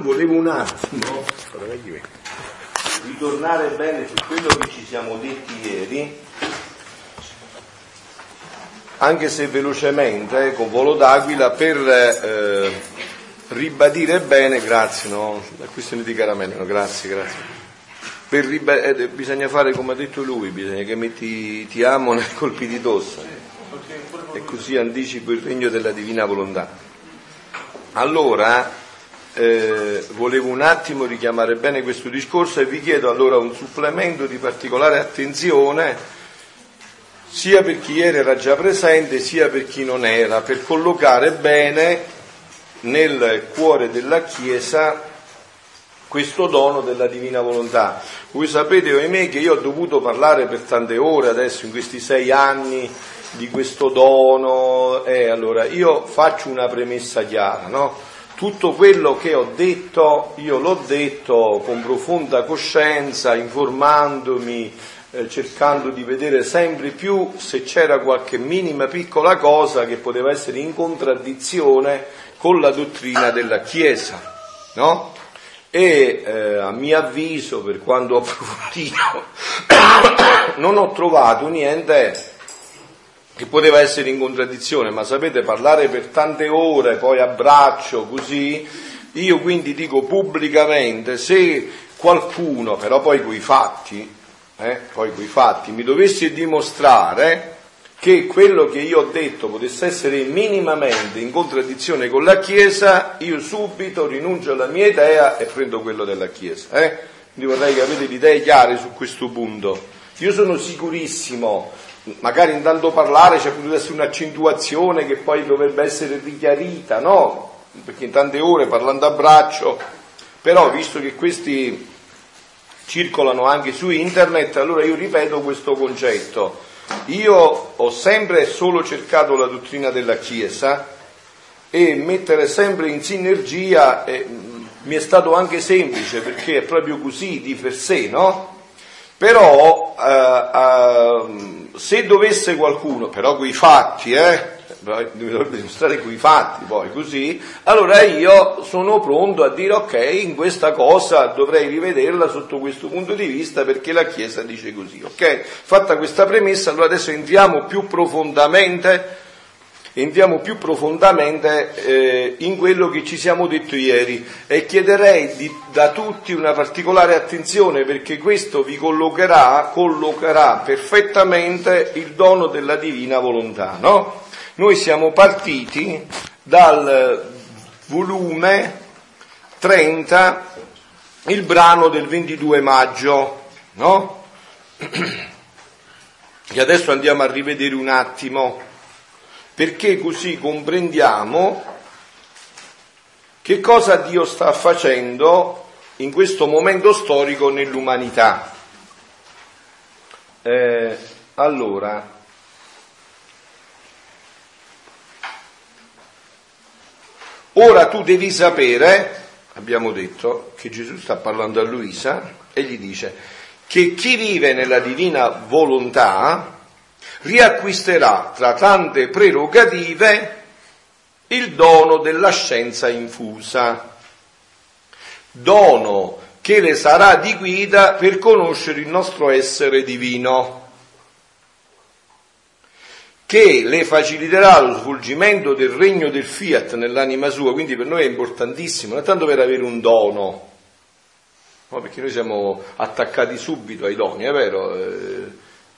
volevo un attimo ritornare bene su quello che ci siamo detti ieri, anche se velocemente, con volo d'aquila, per eh, ribadire bene, grazie, no, la questione di caramelle, no, grazie, grazie. Per riba- eh, bisogna fare come ha detto lui, bisogna che metti ti amo nei colpi di tosse e così anticipo il regno della divina volontà. Allora, eh, volevo un attimo richiamare bene questo discorso e vi chiedo allora un supplemento di particolare attenzione sia per chi era già presente sia per chi non era, per collocare bene nel cuore della Chiesa questo dono della divina volontà. Voi sapete, ahimè, che io ho dovuto parlare per tante ore adesso in questi sei anni di questo dono, e allora io faccio una premessa chiara, no? Tutto quello che ho detto, io l'ho detto con profonda coscienza, informandomi, eh, cercando di vedere sempre più se c'era qualche minima piccola cosa che poteva essere in contraddizione con la dottrina della Chiesa, no? E eh, a mio avviso, per quando ho approfondito, non ho trovato niente che poteva essere in contraddizione, ma sapete parlare per tante ore, poi a braccio, così, io quindi dico pubblicamente, se qualcuno, però poi coi fatti, eh, poi coi fatti, mi dovesse dimostrare che quello che io ho detto potesse essere minimamente in contraddizione con la Chiesa, io subito rinuncio alla mia idea e prendo quello della Chiesa. Eh? Quindi vorrei che avete le idee chiare su questo punto. Io sono sicurissimo magari intanto parlare c'è potuta essere un'accentuazione che poi dovrebbe essere richiarita, no? Perché in tante ore parlando a braccio, però visto che questi circolano anche su internet, allora io ripeto questo concetto. Io ho sempre e solo cercato la dottrina della Chiesa e mettere sempre in sinergia eh, mi è stato anche semplice perché è proprio così di per sé, no? Però eh, eh, se dovesse qualcuno, però quei fatti, eh, mi dovrebbe dimostrare quei fatti poi così, allora io sono pronto a dire ok, in questa cosa dovrei rivederla sotto questo punto di vista perché la Chiesa dice così, ok? Fatta questa premessa, allora adesso entriamo più profondamente entriamo più profondamente eh, in quello che ci siamo detto ieri e chiederei di, da tutti una particolare attenzione perché questo vi collocherà, collocherà perfettamente il dono della divina volontà. No? Noi siamo partiti dal volume 30, il brano del 22 maggio, no? E adesso andiamo a rivedere un attimo perché così comprendiamo che cosa Dio sta facendo in questo momento storico nell'umanità. Eh, allora, ora tu devi sapere, abbiamo detto, che Gesù sta parlando a Luisa e gli dice che chi vive nella divina volontà riacquisterà tra tante prerogative il dono della scienza infusa, dono che le sarà di guida per conoscere il nostro essere divino, che le faciliterà lo svolgimento del regno del fiat nell'anima sua, quindi per noi è importantissimo, non tanto per avere un dono, no, perché noi siamo attaccati subito ai doni, è vero?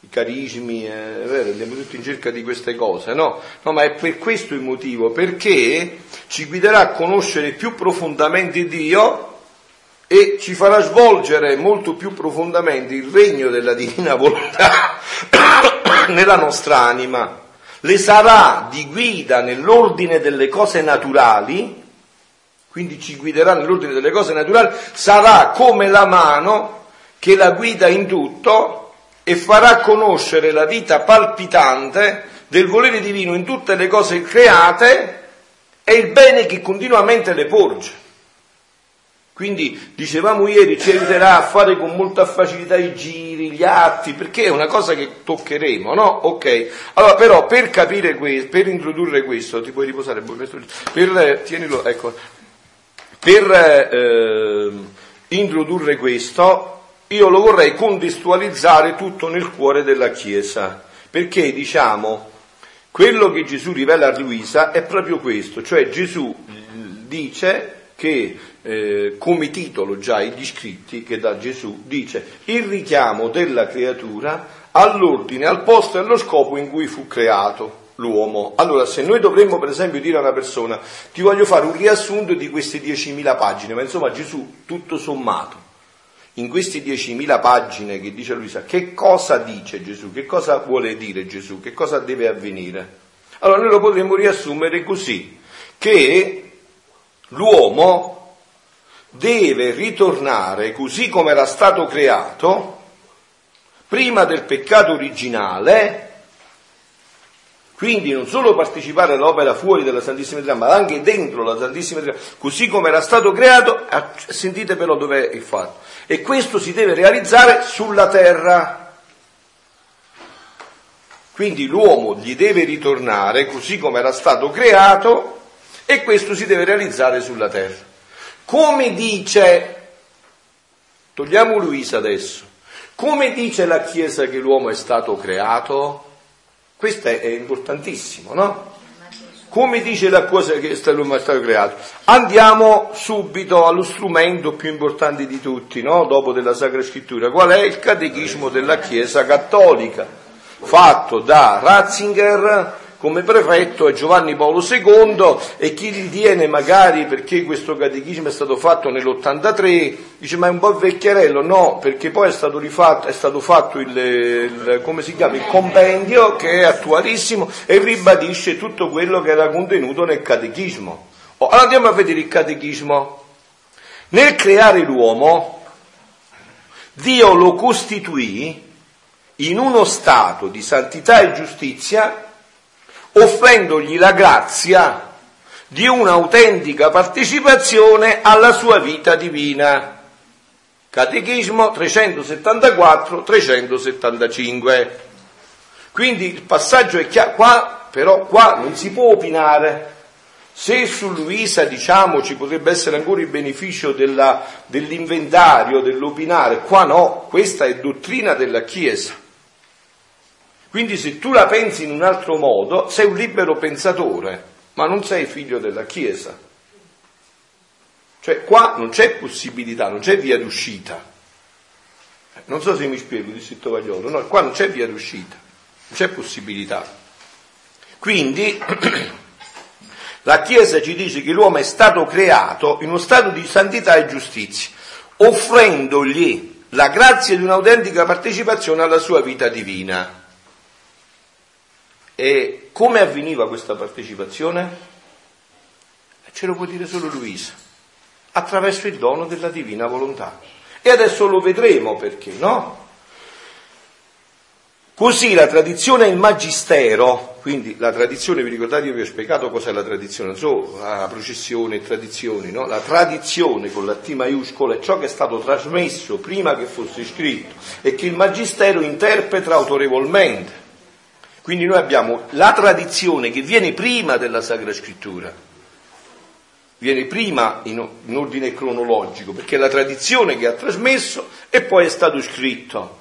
Eh, i carismi, vero, andiamo tutti in cerca di queste cose, no? No, ma è per questo il motivo, perché ci guiderà a conoscere più profondamente Dio e ci farà svolgere molto più profondamente il regno della divina volontà nella nostra anima. Le sarà di guida nell'ordine delle cose naturali, quindi ci guiderà nell'ordine delle cose naturali, sarà come la mano che la guida in tutto e farà conoscere la vita palpitante del volere divino in tutte le cose create e il bene che continuamente le porge. Quindi dicevamo ieri ci aiuterà a fare con molta facilità i giri, gli atti, perché è una cosa che toccheremo, no? Ok. Allora però per capire questo, per introdurre questo, ti puoi riposare, per, tienilo, ecco, per eh, introdurre questo, io lo vorrei contestualizzare tutto nel cuore della Chiesa, perché diciamo, quello che Gesù rivela a Luisa è proprio questo, cioè Gesù dice che eh, come titolo già gli scritti che da Gesù dice il richiamo della creatura all'ordine, al posto e allo scopo in cui fu creato l'uomo. Allora, se noi dovremmo per esempio dire a una persona ti voglio fare un riassunto di queste 10.000 pagine, ma insomma Gesù tutto sommato, in queste 10.000 pagine che dice Luisa, che cosa dice Gesù? Che cosa vuole dire Gesù? Che cosa deve avvenire? Allora noi lo potremmo riassumere così, che l'uomo deve ritornare così come era stato creato prima del peccato originale, quindi non solo partecipare all'opera fuori dalla Santissima Trinità, ma anche dentro la Santissima Trinità, così come era stato creato, sentite però dov'è il fatto. E questo si deve realizzare sulla terra. Quindi l'uomo gli deve ritornare così come era stato creato e questo si deve realizzare sulla terra. Come dice, togliamo Luisa adesso, come dice la Chiesa che l'uomo è stato creato? Questo è, importantissimo, no? Come dice la cosa che è stato creato? Andiamo subito allo strumento più importante di tutti, no? Dopo della Sacra Scrittura. Qual è il catechismo della Chiesa Cattolica? Fatto da Ratzinger, come prefetto è Giovanni Paolo II e chi ritiene magari perché questo catechismo è stato fatto nell'83 dice ma è un po' vecchierello, no, perché poi è stato rifatto, è stato fatto il, il, chiama, il compendio che è attualissimo e ribadisce tutto quello che era contenuto nel catechismo. Oh, allora andiamo a vedere il catechismo. Nel creare l'uomo, Dio lo costituì in uno stato di santità e giustizia offrendogli la grazia di un'autentica partecipazione alla sua vita divina. Catechismo 374-375. Quindi il passaggio è chiaro, qua però qua non si può opinare. Se su Luisa diciamo ci potrebbe essere ancora il beneficio della, dell'inventario, dell'opinare, qua no, questa è dottrina della Chiesa. Quindi se tu la pensi in un altro modo, sei un libero pensatore, ma non sei figlio della Chiesa. Cioè qua non c'è possibilità, non c'è via d'uscita. Non so se mi spiego, disse Tovagliolo, no, qua non c'è via d'uscita, non c'è possibilità. Quindi la Chiesa ci dice che l'uomo è stato creato in uno stato di santità e giustizia, offrendogli la grazia di un'autentica partecipazione alla sua vita divina. E come avveniva questa partecipazione? Ce lo può dire solo Luisa, attraverso il dono della divina volontà. E adesso lo vedremo perché, no? Così la tradizione e il magistero, quindi la tradizione, vi ricordate io vi ho spiegato cos'è la tradizione, non so, la processione, tradizioni, no? La tradizione con la T maiuscola è ciò che è stato trasmesso prima che fosse scritto e che il magistero interpreta autorevolmente. Quindi noi abbiamo la tradizione che viene prima della Sacra Scrittura, viene prima in, in ordine cronologico, perché è la tradizione che ha trasmesso e poi è stato scritto.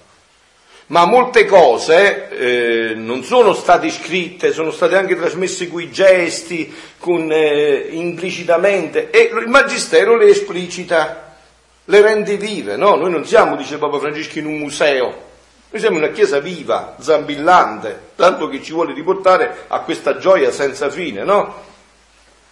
Ma molte cose eh, non sono state scritte, sono state anche trasmesse coi gesti, con, eh, implicitamente, e il Magistero le esplicita, le rende vive. No? Noi non siamo, dice Papa Francesco, in un museo, noi siamo una chiesa viva, zambillante, tanto che ci vuole riportare a questa gioia senza fine, no?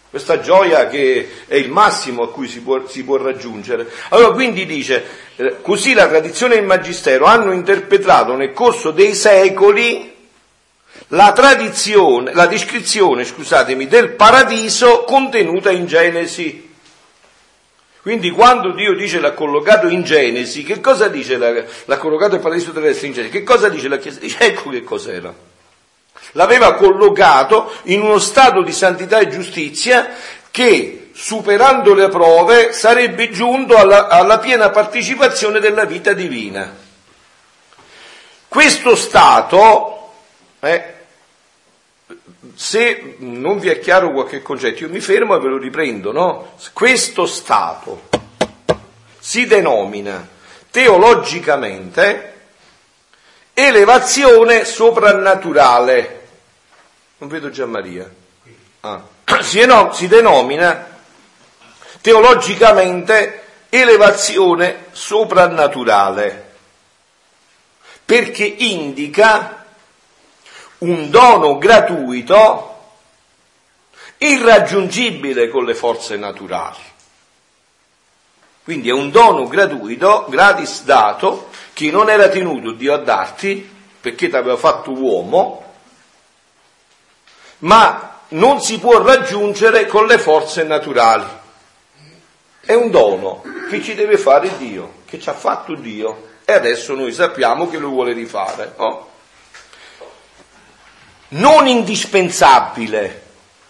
Questa gioia che è il massimo a cui si può, si può raggiungere. Allora quindi dice, eh, così la tradizione e il magistero hanno interpretato nel corso dei secoli la tradizione, la descrizione, scusatemi, del paradiso contenuta in Genesi. Quindi quando Dio dice l'ha collocato in Genesi, che cosa dice l'ha collocato il paradiso terrestre in Genesi? Che cosa dice la Chiesa? Dice ecco che cos'era. L'aveva collocato in uno stato di santità e giustizia che, superando le prove, sarebbe giunto alla, alla piena partecipazione della vita divina. Questo stato, eh, se non vi è chiaro qualche concetto, io mi fermo e ve lo riprendo, no? Questo stato si denomina teologicamente elevazione soprannaturale. Non vedo già Maria. Ah. Si, si denomina teologicamente elevazione soprannaturale perché indica un dono gratuito irraggiungibile con le forze naturali. Quindi è un dono gratuito, gratis dato, che non era tenuto Dio a darti perché ti aveva fatto uomo, ma non si può raggiungere con le forze naturali. È un dono che ci deve fare Dio, che ci ha fatto Dio e adesso noi sappiamo che lo vuole rifare. No? Non indispensabile,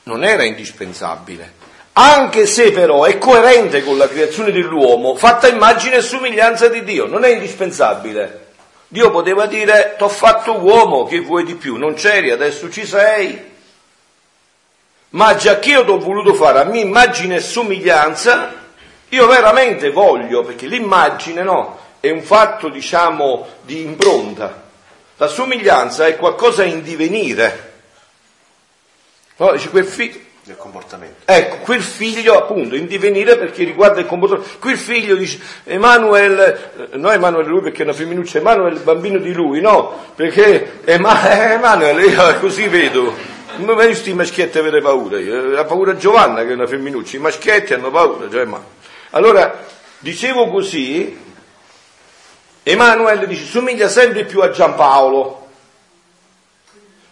non era indispensabile, anche se però è coerente con la creazione dell'uomo, fatta immagine e somiglianza di Dio, non è indispensabile. Dio poteva dire, ti ho fatto uomo, che vuoi di più? Non c'eri, adesso ci sei. Ma già che io ti ho voluto fare a mia immagine e somiglianza, io veramente voglio, perché l'immagine no, è un fatto, diciamo, di impronta. La somiglianza è qualcosa in divenire. No, dice quel figlio del comportamento. Ecco, quel figlio appunto in divenire perché riguarda il comportamento. Quel figlio dice Emanuele, eh, no Emanuele lui perché è una femminuccia, Emanuele è il bambino di lui, no? Perché Emanuele, io così vedo. Non mi visto i maschietti avere paura, io. ha paura Giovanna che è una femminuccia, i maschietti hanno paura, cioè, ma... Allora, dicevo così, Emanuele dice somiglia sempre più a Giampaolo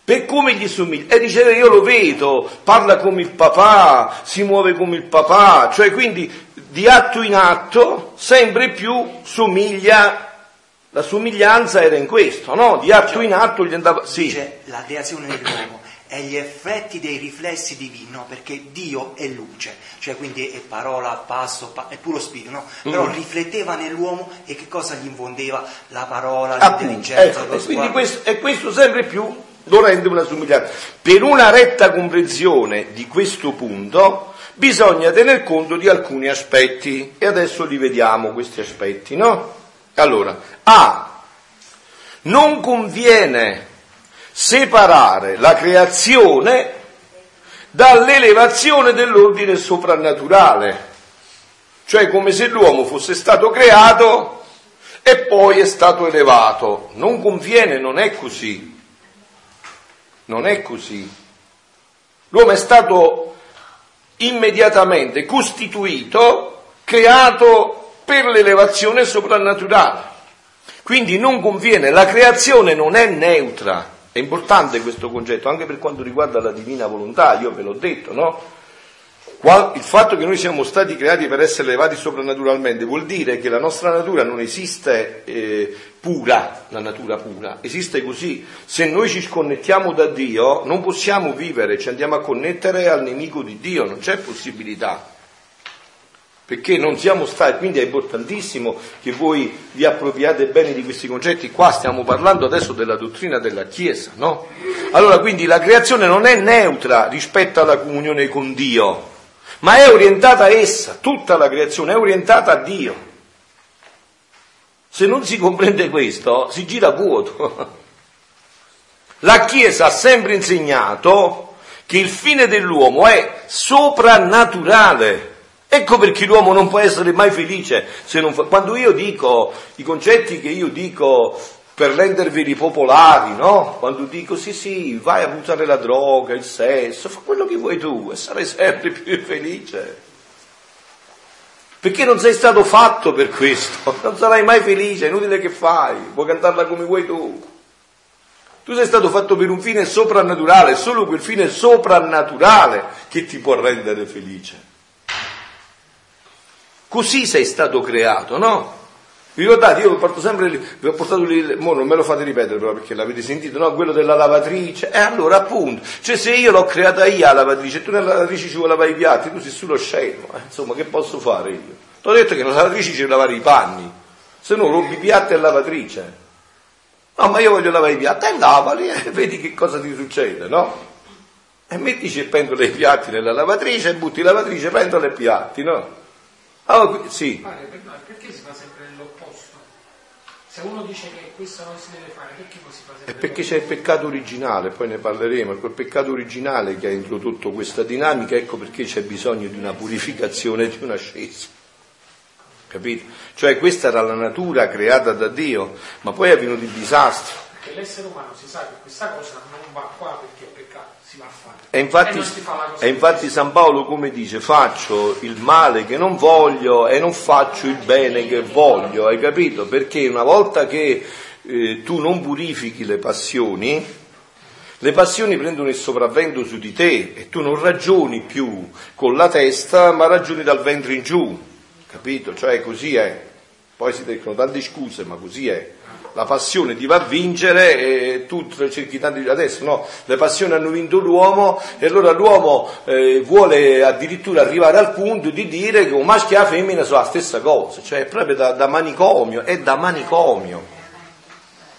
per come gli somiglia. E dice, io lo vedo, parla come il papà, si muove come il papà, cioè quindi di atto in atto sempre più somiglia, la somiglianza era in questo, no? Di atto in atto gli andava... Sì. Dice, la creazione dell'uomo è gli effetti dei riflessi divini, no? perché Dio è luce, cioè quindi è parola, passo, pa- è puro spirito, no? però mm. rifletteva nell'uomo e che cosa gli infondeva? La parola, l'intelligenza, ecco, e quindi questo, e questo sempre più lo rende una somiglianza. Per una retta comprensione di questo punto bisogna tener conto di alcuni aspetti e adesso li vediamo questi aspetti, no? Allora, A. Non conviene separare la creazione dall'elevazione dell'ordine soprannaturale, cioè come se l'uomo fosse stato creato e poi è stato elevato. Non conviene, non è così. Non è così. L'uomo è stato immediatamente costituito, creato per l'elevazione soprannaturale. Quindi non conviene, la creazione non è neutra. È importante questo concetto, anche per quanto riguarda la divina volontà, io ve l'ho detto, no? Il fatto che noi siamo stati creati per essere elevati soprannaturalmente vuol dire che la nostra natura non esiste eh, pura, la natura pura, esiste così. Se noi ci sconnettiamo da Dio non possiamo vivere, ci andiamo a connettere al nemico di Dio, non c'è possibilità. Perché non siamo stati, quindi è importantissimo che voi vi appropriate bene di questi concetti. Qua stiamo parlando adesso della dottrina della Chiesa, no? Allora, quindi la creazione non è neutra rispetto alla comunione con Dio ma è orientata a essa, tutta la creazione è orientata a Dio. Se non si comprende questo, si gira vuoto. La Chiesa ha sempre insegnato che il fine dell'uomo è soprannaturale. Ecco perché l'uomo non può essere mai felice fa... Quando io dico i concetti che io dico per renderveli popolari, no? Quando dico sì sì, vai a buttare la droga, il sesso, fa quello che vuoi tu e sarai sempre più felice. Perché non sei stato fatto per questo, non sarai mai felice, è inutile che fai, puoi cantarla come vuoi tu. Tu sei stato fatto per un fine soprannaturale, solo quel fine soprannaturale che ti può rendere felice. Così sei stato creato, no? Vi ricordate, io porto sempre, vi ho portato lì, mo non me lo fate ripetere però perché l'avete sentito, no? Quello della lavatrice. E allora appunto, cioè se io l'ho creata io la lavatrice tu nella lavatrice ci vuoi lavare i piatti, tu sei solo scemo, eh? insomma che posso fare io? Ti ho detto che nella lavatrice ci devi lavare i panni, se no rompi i piatti e lavatrice. No, ma io voglio lavare i piatti, e lavali e vedi che cosa ti succede, no? E mettici e i piatti nella lavatrice e butti lavatrice, pentola e piatti, no? Allora, sì. perché si fa sempre l'opposto? Se uno dice che questo non si deve fare, perché non si fa sempre È perché c'è il peccato originale, poi ne parleremo, è quel peccato originale che ha introdotto questa dinamica, ecco perché c'è bisogno di una purificazione, di un'ascesa. Capito? Cioè questa era la natura creata da Dio, ma poi è venuto il disastro. Perché l'essere umano si sa che questa cosa non va qua perché è peccato, E infatti, e infatti San Paolo come dice, faccio il male che non voglio e non faccio il bene che voglio, hai capito? Perché una volta che eh, tu non purifichi le passioni, le passioni prendono il sopravvento su di te e tu non ragioni più con la testa, ma ragioni dal ventre in giù capito? Cioè così è. Poi si dicono tante scuse, ma così è. La passione ti va a vincere e tu cerchi tanti adesso no, le passioni hanno vinto l'uomo e allora l'uomo eh, vuole addirittura arrivare al punto di dire che un maschio e la femmina sono la stessa cosa, cioè è proprio da, da manicomio, è da manicomio.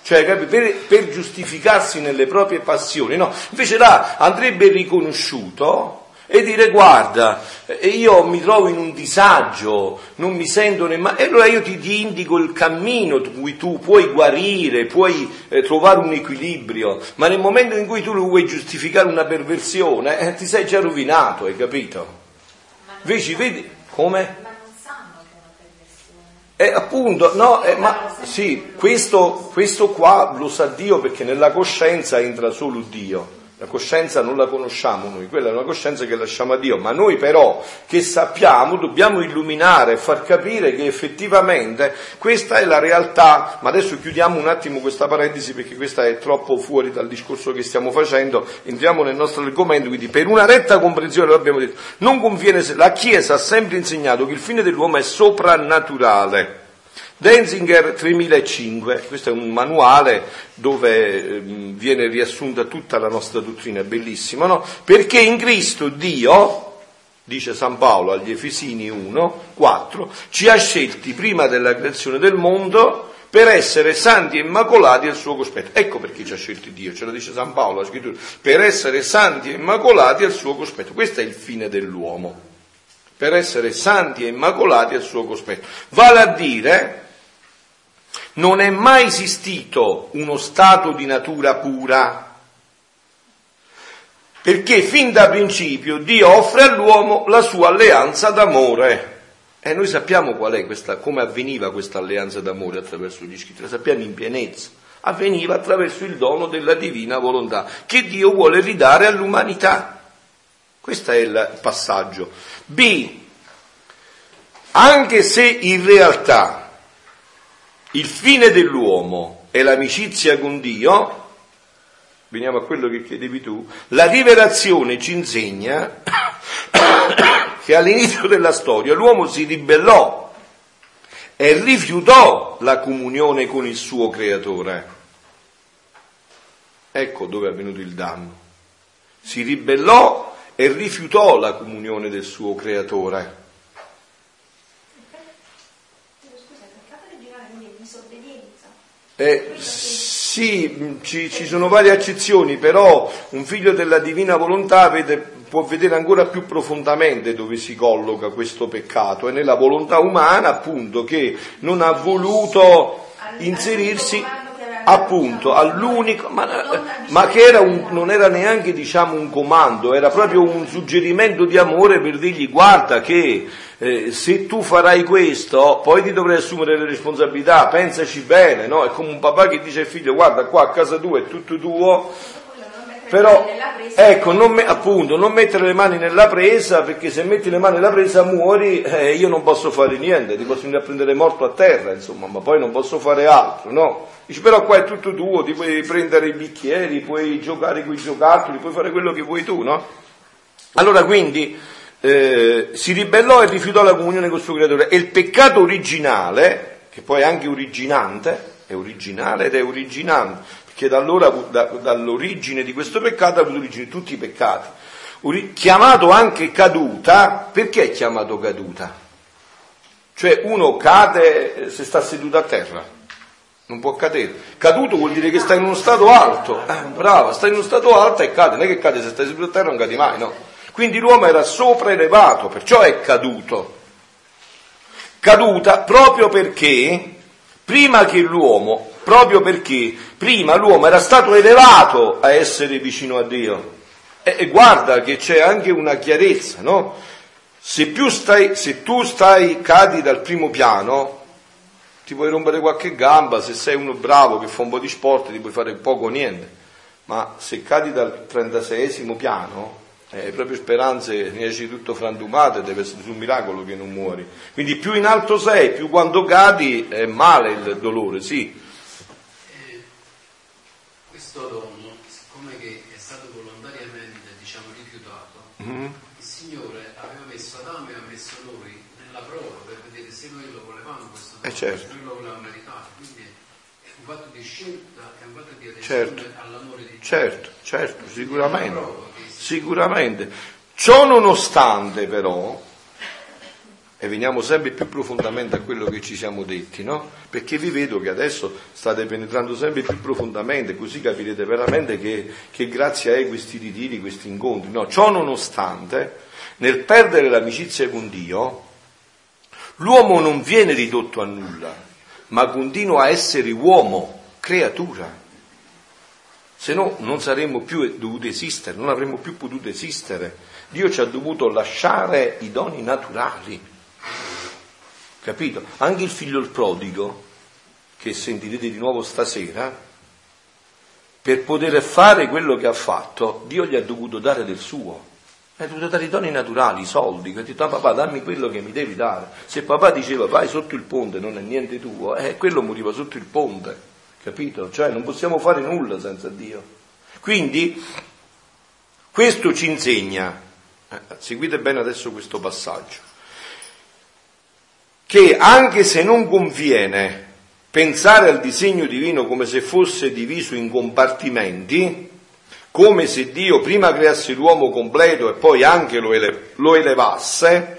Cioè, per, per, giustificarsi nelle proprie passioni, no? Invece là andrebbe riconosciuto e dire guarda, io mi trovo in un disagio, non mi sento nemmeno... E allora io ti, ti indico il cammino in cui tu puoi guarire, puoi eh, trovare un equilibrio, ma nel momento in cui tu vuoi giustificare una perversione, eh, ti sei già rovinato, hai capito? Invece vedi come? Eh, appunto, no, eh, ma sì, questo, questo qua lo sa Dio perché nella coscienza entra solo Dio. La coscienza non la conosciamo noi, quella è una coscienza che lasciamo a Dio, ma noi però che sappiamo dobbiamo illuminare far capire che effettivamente questa è la realtà, ma adesso chiudiamo un attimo questa parentesi perché questa è troppo fuori dal discorso che stiamo facendo, entriamo nel nostro argomento, quindi per una retta comprensione lo abbiamo detto, non conviene, la Chiesa ha sempre insegnato che il fine dell'uomo è soprannaturale Denzinger 3005, questo è un manuale dove ehm, viene riassunta tutta la nostra dottrina, è bellissimo, no? Perché in Cristo Dio, dice San Paolo agli Efesini 1, 4, ci ha scelti prima della creazione del mondo per essere santi e immacolati al suo cospetto. Ecco perché ci ha scelti Dio, ce lo dice San Paolo, la scrittura, per essere santi e immacolati al suo cospetto. Questo è il fine dell'uomo, per essere santi e immacolati al suo cospetto. Vale a dire non è mai esistito uno stato di natura pura, perché fin da principio Dio offre all'uomo la sua alleanza d'amore. E noi sappiamo qual è questa, come avveniva questa alleanza d'amore attraverso gli scritti, la sappiamo in pienezza. Avveniva attraverso il dono della divina volontà che Dio vuole ridare all'umanità. Questo è il passaggio. B. Anche se in realtà il fine dell'uomo è l'amicizia con Dio, veniamo a quello che chiedevi tu, la rivelazione ci insegna che all'inizio della storia l'uomo si ribellò e rifiutò la comunione con il suo creatore. Ecco dove è avvenuto il danno. Si ribellò e rifiutò la comunione del suo creatore. Eh, sì, ci, ci, sono varie accezioni, però un figlio della divina volontà vede, può vedere ancora più profondamente dove si colloca questo peccato, è nella volontà umana appunto che non ha voluto inserirsi appunto all'unico, ma, ma che era un, non era neanche diciamo un comando, era proprio un suggerimento di amore per dirgli guarda che eh, se tu farai questo poi ti dovrai assumere le responsabilità, pensaci bene, no? È come un papà che dice al figlio guarda qua a casa tua è tutto tuo, però ecco, non me, appunto, non mettere le mani nella presa perché se metti le mani nella presa muori, eh, io non posso fare niente, ti posso venire a prendere morto a terra, insomma, ma poi non posso fare altro, no? Dici però qua è tutto tuo, ti puoi prendere i bicchieri, puoi giocare con i giocattoli, puoi fare quello che vuoi tu, no? Allora quindi eh, si ribellò e rifiutò la comunione con il suo creatore e il peccato originale, che poi è anche originante, è originale ed è originante, che da allora, da, dall'origine di questo peccato ha avuto origine tutti i peccati. Chiamato anche caduta, perché è chiamato caduta? Cioè uno cade se sta seduto a terra. non può cadere. Caduto vuol dire che sta in uno stato alto, eh, brava, sta in uno stato alto e cade, non è che cade se stai sulla terra non cadi mai, no. Quindi l'uomo era sopraelevato, perciò è caduto. Caduta proprio perché, prima che l'uomo, proprio perché prima l'uomo era stato elevato a essere vicino a Dio. E, e guarda che c'è anche una chiarezza, no? Se, stai, se tu stai, cadi dal primo piano, ti puoi rompere qualche gamba, se sei uno bravo che fa un po' di sport ti puoi fare poco o niente, ma se cadi dal 36esimo piano, eh, hai proprio speranze, ne esci tutto frantumato e deve essere un miracolo che non muori. Quindi più in alto sei, più quando cadi è male il dolore, sì. Questo dono, siccome che è stato volontariamente, diciamo, rifiutato, mm-hmm. il Signore aveva messo Adamo e ha messo noi nella prova per vedere se noi lo volevamo questo dono. Eh certo scelta è un fatto di adesione certo. all'amore di Dio. Certo, certo, sicuramente, sicuramente. Ciò nonostante però, e veniamo sempre più profondamente a quello che ci siamo detti, no? Perché vi vedo che adesso state penetrando sempre più profondamente, così capirete veramente che, che grazia è questi ritiri, questi incontri. No, ciò nonostante, nel perdere l'amicizia con Dio, l'uomo non viene ridotto a nulla, ma continua a essere uomo creatura. Se no non saremmo più dovuti esistere, non avremmo più potuto esistere. Dio ci ha dovuto lasciare i doni naturali. Capito? Anche il figlio il prodigo, che sentirete di nuovo stasera, per poter fare quello che ha fatto, Dio gli ha dovuto dare del suo. Ha dovuto dare i doni naturali, i soldi, che ha detto, ah, papà dammi quello che mi devi dare. Se papà diceva vai sotto il ponte, non è niente tuo, eh, quello moriva sotto il ponte. Capito? Cioè non possiamo fare nulla senza Dio. Quindi questo ci insegna, eh, seguite bene adesso questo passaggio, che anche se non conviene pensare al disegno divino come se fosse diviso in compartimenti, come se Dio prima creasse l'uomo completo e poi anche lo, ele- lo elevasse,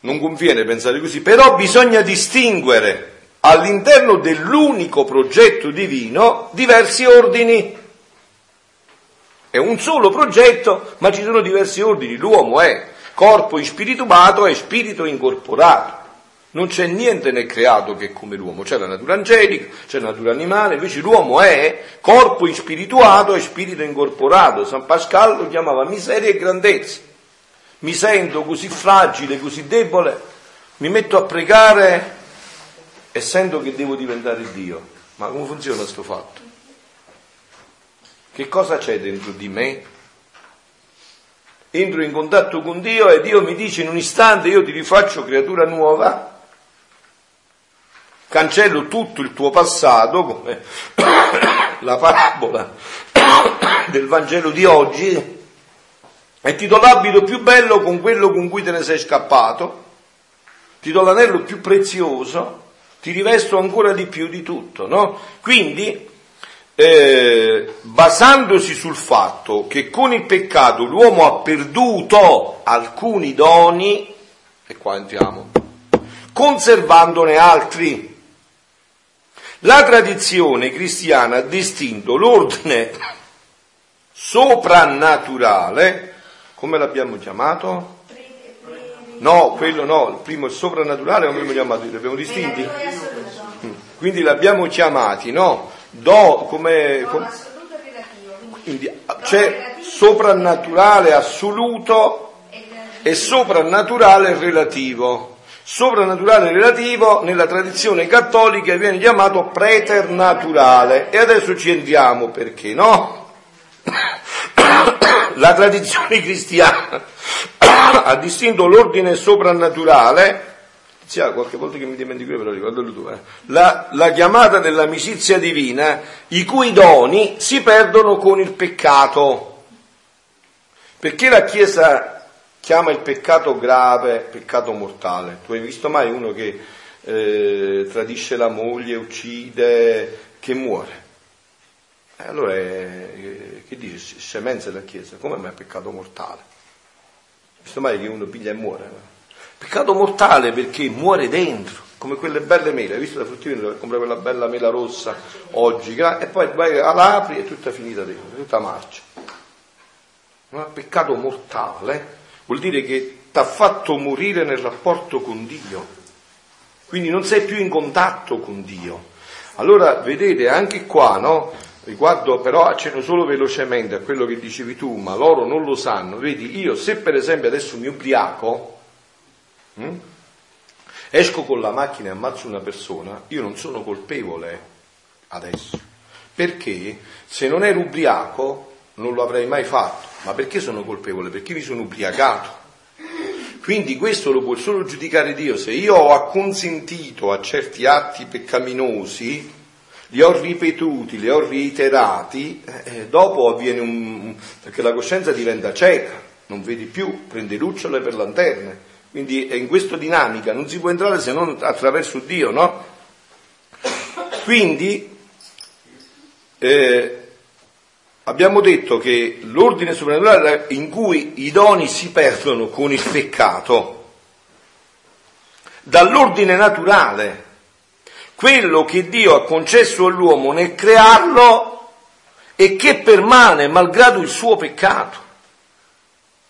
non conviene pensare così, però bisogna distinguere all'interno dell'unico progetto divino diversi ordini. È un solo progetto, ma ci sono diversi ordini. L'uomo è corpo inspirituato e spirito incorporato. Non c'è niente nel creato che è come l'uomo, c'è la natura angelica, c'è la natura animale, invece l'uomo è corpo inspirituato e spirito incorporato. San Pascal lo chiamava miseria e grandezza. Mi sento così fragile, così debole, mi metto a pregare e sento che devo diventare Dio. Ma come funziona questo fatto? Che cosa c'è dentro di me? Entro in contatto con Dio e Dio mi dice in un istante io ti rifaccio creatura nuova, cancello tutto il tuo passato, come la parabola del Vangelo di oggi, e ti do l'abito più bello con quello con cui te ne sei scappato, ti do l'anello più prezioso, ti rivesto ancora di più di tutto, no? Quindi, eh, basandosi sul fatto che con il peccato l'uomo ha perduto alcuni doni, e qua entriamo, conservandone altri. La tradizione cristiana ha distinto l'ordine soprannaturale, come l'abbiamo chiamato? No, quello no, il primo è soprannaturale, come abbiamo chiamato? Li abbiamo distinti? Quindi l'abbiamo chiamati, no? Do, come... come quindi c'è soprannaturale assoluto e soprannaturale relativo. Soprannaturale relativo nella tradizione cattolica viene chiamato preternaturale e adesso ci entriamo perché no? La tradizione cristiana ha distinto l'ordine soprannaturale, sì, qualche volta che mi dimentico però ricordalo tu, eh, la, la chiamata dell'amicizia divina, i cui doni si perdono con il peccato. Perché la Chiesa chiama il peccato grave peccato mortale? Tu hai visto mai uno che eh, tradisce la moglie, uccide, che muore? E allora eh, che dice? Scemenza della Chiesa, come mai è peccato mortale? Visto mai che uno piglia e muore? Peccato mortale perché muore dentro, come quelle belle mele, hai visto da fruttivendolo dove compra quella bella mela rossa oggi, e poi vai, la apri e tutta finita dentro, tutta marcia. Un peccato mortale vuol dire che ti ha fatto morire nel rapporto con Dio, quindi non sei più in contatto con Dio. Allora, vedete, anche qua, no? Riguardo però accenno solo velocemente a quello che dicevi tu, ma loro non lo sanno. Vedi, io se per esempio adesso mi ubriaco, hm? esco con la macchina e ammazzo una persona, io non sono colpevole adesso. Perché se non ero ubriaco non lo avrei mai fatto. Ma perché sono colpevole? Perché mi sono ubriacato. Quindi questo lo può solo giudicare Dio. Se io ho acconsentito a certi atti peccaminosi, li ho ripetuti, li ho reiterati, eh, dopo avviene un... perché la coscienza diventa cieca, non vedi più, prende lucciole per lanterne. Quindi è in questa dinamica, non si può entrare se non attraverso Dio, no? Quindi eh, abbiamo detto che l'ordine soprannaturale in cui i doni si perdono con il peccato, dall'ordine naturale, quello che Dio ha concesso all'uomo nel crearlo e che permane malgrado il suo peccato.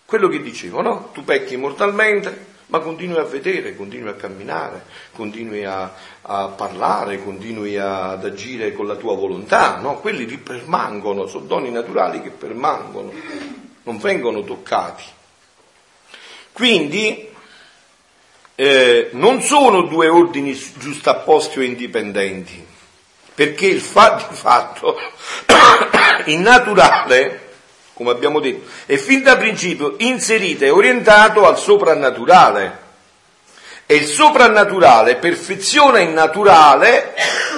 Quello che dicevo, no? Tu pecchi mortalmente, ma continui a vedere, continui a camminare, continui a, a parlare, continui a, ad agire con la tua volontà, no? Quelli permangono, sono doni naturali che permangono, non vengono toccati. Quindi eh, non sono due ordini giustapposti o indipendenti, perché il fatto, il fatto in naturale come abbiamo detto, è fin da principio inserito e orientato al soprannaturale. E il soprannaturale perfeziona il naturale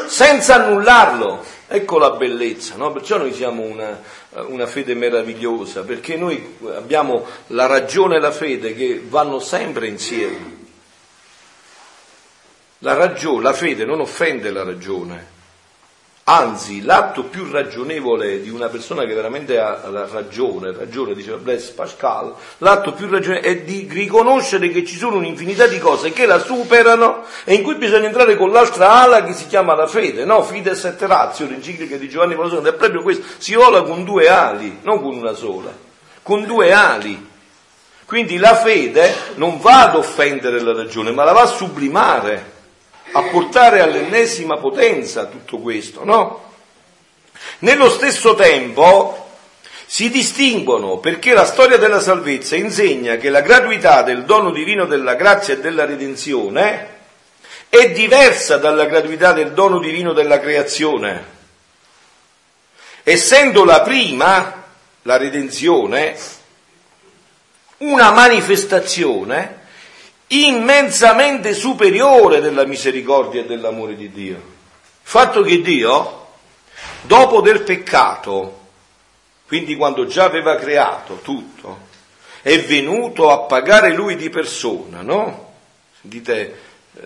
senza annullarlo. Ecco la bellezza, no? Perciò noi siamo una, una fede meravigliosa, perché noi abbiamo la ragione e la fede che vanno sempre insieme. La ragione, la fede non offende la ragione, Anzi, l'atto più ragionevole di una persona che veramente ha la ragione, ragione, diceva Blaise Pascal, l'atto più ragionevole è di riconoscere che ci sono un'infinità di cose che la superano e in cui bisogna entrare con l'altra ala che si chiama la fede, no? Fides et ratio, l'enciclica di Giovanni Paolo II, è proprio questo, si vola con due ali, non con una sola, con due ali. Quindi la fede non va ad offendere la ragione, ma la va a sublimare a portare all'ennesima potenza tutto questo, no? Nello stesso tempo si distinguono perché la storia della salvezza insegna che la gratuità del dono divino della grazia e della redenzione è diversa dalla gratuità del dono divino della creazione. Essendo la prima, la redenzione, una manifestazione immensamente superiore della misericordia e dell'amore di Dio. Il fatto che Dio, dopo del peccato, quindi quando già aveva creato tutto, è venuto a pagare lui di persona, no? Dite eh,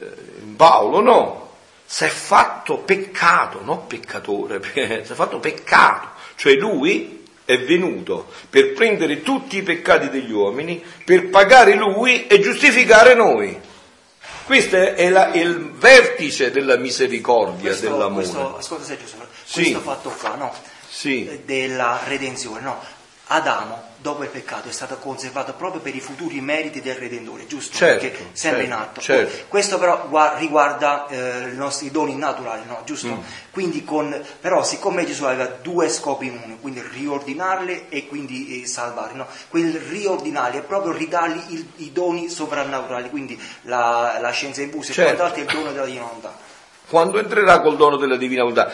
Paolo, no? Si è fatto peccato, non peccatore, si è fatto peccato, cioè lui è venuto per prendere tutti i peccati degli uomini, per pagare lui e giustificare noi. Questo è la, il vertice della misericordia, questo, dell'amore. Questo, ascolta Sergio, sì. questo fatto qua, no? Sì. Della redenzione, no? Adamo dopo il peccato è stato conservato proprio per i futuri meriti del Redentore, giusto? Certo, Perché sempre certo, in atto. certo. Questo però riguarda eh, i nostri doni naturali, no? Giusto? Mm. Quindi con, però siccome Gesù aveva due scopi in uno, quindi riordinarle e quindi eh, salvarli, no? Quel riordinarli è proprio ridargli il, i doni soprannaturali, quindi la, la scienza in bus e Certo. quant'altro è il dono della divinità. Quando entrerà col dono della divina volontà.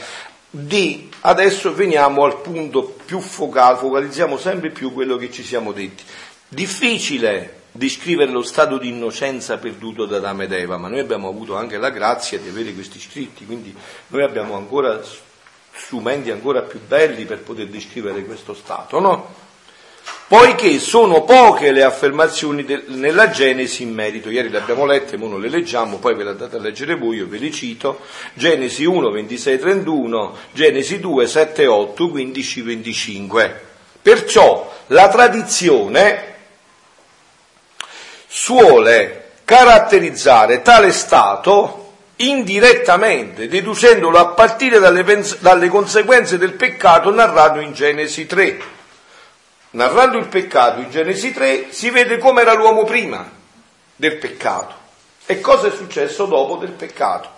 D. Adesso veniamo al punto più focale, focalizziamo sempre più quello che ci siamo detti. Difficile descrivere lo stato di innocenza perduto da Adamo ed Eva, ma noi abbiamo avuto anche la grazia di avere questi scritti, quindi noi abbiamo ancora strumenti ancora più belli per poter descrivere questo stato, no? Poiché sono poche le affermazioni del- nella Genesi in merito, ieri le abbiamo lette, ora non le leggiamo, poi ve le andate a leggere voi, io ve le cito, Genesi 1, 26, 31, Genesi 2, 7, 8, 15, 25. Perciò la tradizione suole caratterizzare tale stato indirettamente, deducendolo a partire dalle, pens- dalle conseguenze del peccato narrato in Genesi 3. Narrando il peccato in Genesi 3 si vede come era l'uomo prima del peccato e cosa è successo dopo del peccato.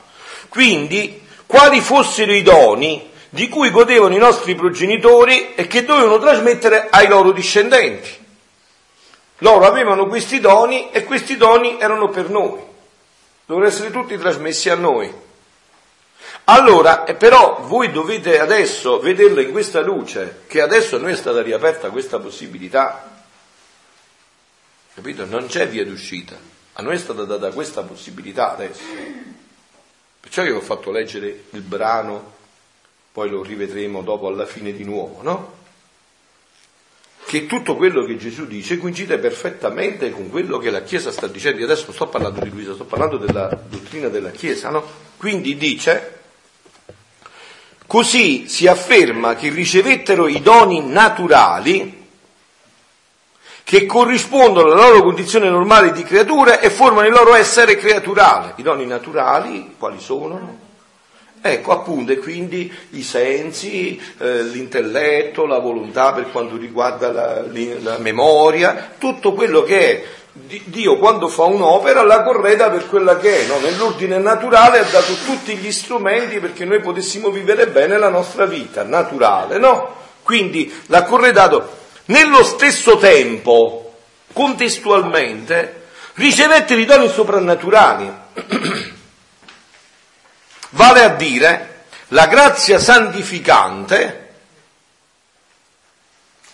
Quindi, quali fossero i doni di cui godevano i nostri progenitori e che dovevano trasmettere ai loro discendenti. Loro avevano questi doni e questi doni erano per noi, dovrebbero essere tutti trasmessi a noi. Allora, eh, però voi dovete adesso vederlo in questa luce, che adesso noi è stata riaperta questa possibilità. Capito? Non c'è via d'uscita. A noi è stata data questa possibilità adesso. Perciò io ho fatto leggere il brano, poi lo rivedremo dopo alla fine di nuovo, no? Che tutto quello che Gesù dice coincide perfettamente con quello che la Chiesa sta dicendo. Io adesso non sto parlando di Luisa, sto parlando della dottrina della Chiesa, no? Quindi dice, così si afferma che ricevettero i doni naturali che corrispondono alla loro condizione normale di creatura e formano il loro essere creaturale. I doni naturali, quali sono? Ecco, appunto, e quindi i sensi, eh, l'intelletto, la volontà per quanto riguarda la, la memoria, tutto quello che è Dio quando fa un'opera la correda per quella che è, no? nell'ordine naturale ha dato tutti gli strumenti perché noi potessimo vivere bene la nostra vita naturale, no? Quindi l'ha corredato nello stesso tempo, contestualmente, ricevette i doni soprannaturali, vale a dire la grazia santificante,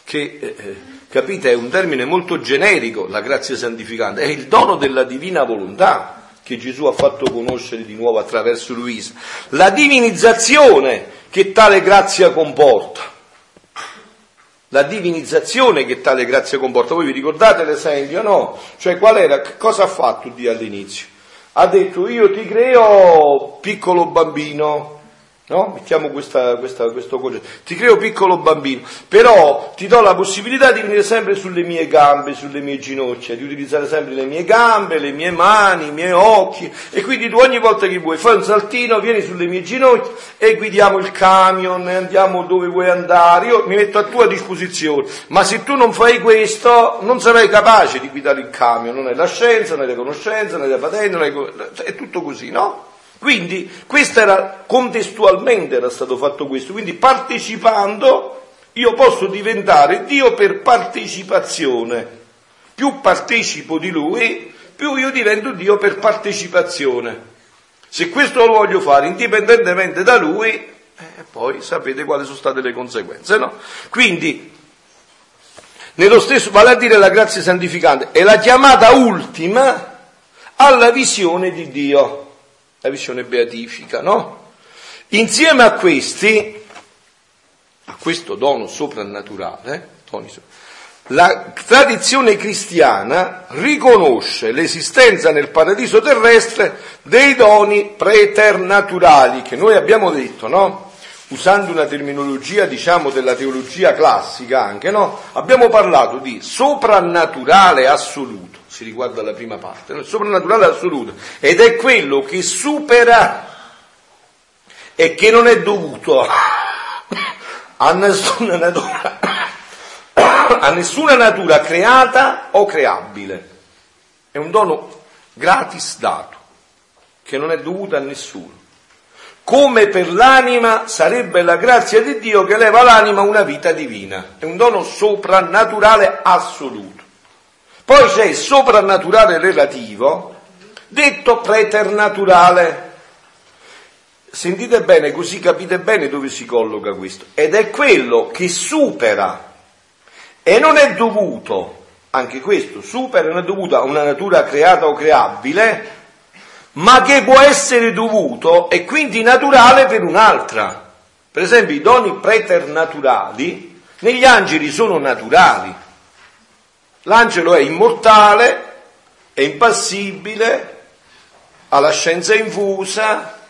che eh, eh, capite è un termine molto generico, la grazia santificante, è il dono della divina volontà che Gesù ha fatto conoscere di nuovo attraverso Luisa, la divinizzazione che tale grazia comporta la divinizzazione che tale grazia comporta. Voi vi ricordate l'esempio, no? Cioè qual era, cosa ha fatto Dio all'inizio? Ha detto io ti creo piccolo bambino, No? Mettiamo questa, questa, questo concetto. Ti creo piccolo bambino, però ti do la possibilità di venire sempre sulle mie gambe, sulle mie ginocchia, di utilizzare sempre le mie gambe, le mie mani, i miei occhi. E quindi tu ogni volta che vuoi fai un saltino, vieni sulle mie ginocchia e guidiamo il camion, andiamo dove vuoi andare. Io mi metto a tua disposizione. Ma se tu non fai questo, non sarai capace di guidare il camion. Non hai la scienza, non hai la conoscenza, non hai la patente, non hai... è tutto così, no? Quindi questo era contestualmente era stato fatto questo, quindi partecipando io posso diventare Dio per partecipazione. Più partecipo di Lui, più io divento Dio per partecipazione. Se questo lo voglio fare indipendentemente da Lui, eh, poi sapete quali sono state le conseguenze, no? Quindi, nello stesso, vale a dire la grazia santificante, è la chiamata ultima alla visione di Dio la visione beatifica, no? Insieme a questi, a questo dono soprannaturale, la tradizione cristiana riconosce l'esistenza nel paradiso terrestre dei doni preternaturali che noi abbiamo detto, no? Usando una terminologia, diciamo, della teologia classica anche, no? Abbiamo parlato di soprannaturale assoluto si riguarda la prima parte, il soprannaturale assoluto, ed è quello che supera e che non è dovuto a nessuna natura, a nessuna natura creata o creabile. È un dono gratis dato, che non è dovuto a nessuno. Come per l'anima sarebbe la grazia di Dio che leva all'anima una vita divina. È un dono soprannaturale assoluto. Poi c'è il soprannaturale relativo, detto preternaturale. Sentite bene, così capite bene dove si colloca questo. Ed è quello che supera e non è dovuto, anche questo, supera non è dovuto a una natura creata o creabile, ma che può essere dovuto e quindi naturale per un'altra. Per esempio i doni preternaturali negli angeli sono naturali, L'angelo è immortale, è impassibile, ha la scienza infusa,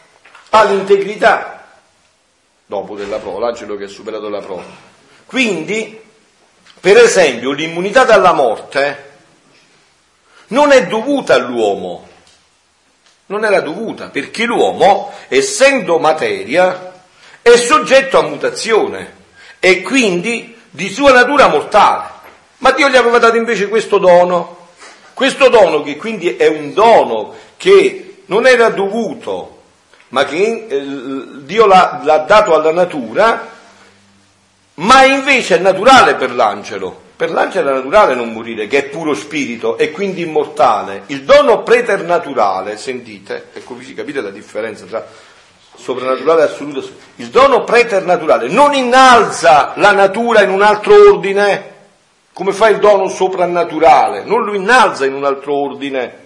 ha l'integrità dopo della prova, l'angelo che ha superato la prova. Quindi, per esempio, l'immunità dalla morte non è dovuta all'uomo, non era dovuta, perché l'uomo, essendo materia, è soggetto a mutazione e quindi di sua natura mortale. Ma Dio gli aveva dato invece questo dono, questo dono che quindi è un dono che non era dovuto, ma che eh, Dio l'ha, l'ha dato alla natura, ma invece è naturale per l'angelo. Per l'angelo è naturale non morire, che è puro spirito e quindi immortale. Il dono preternaturale, sentite, ecco si capite la differenza tra soprannaturale e assoluto. Il dono preternaturale non innalza la natura in un altro ordine, come fa il dono soprannaturale, non lo innalza in un altro ordine,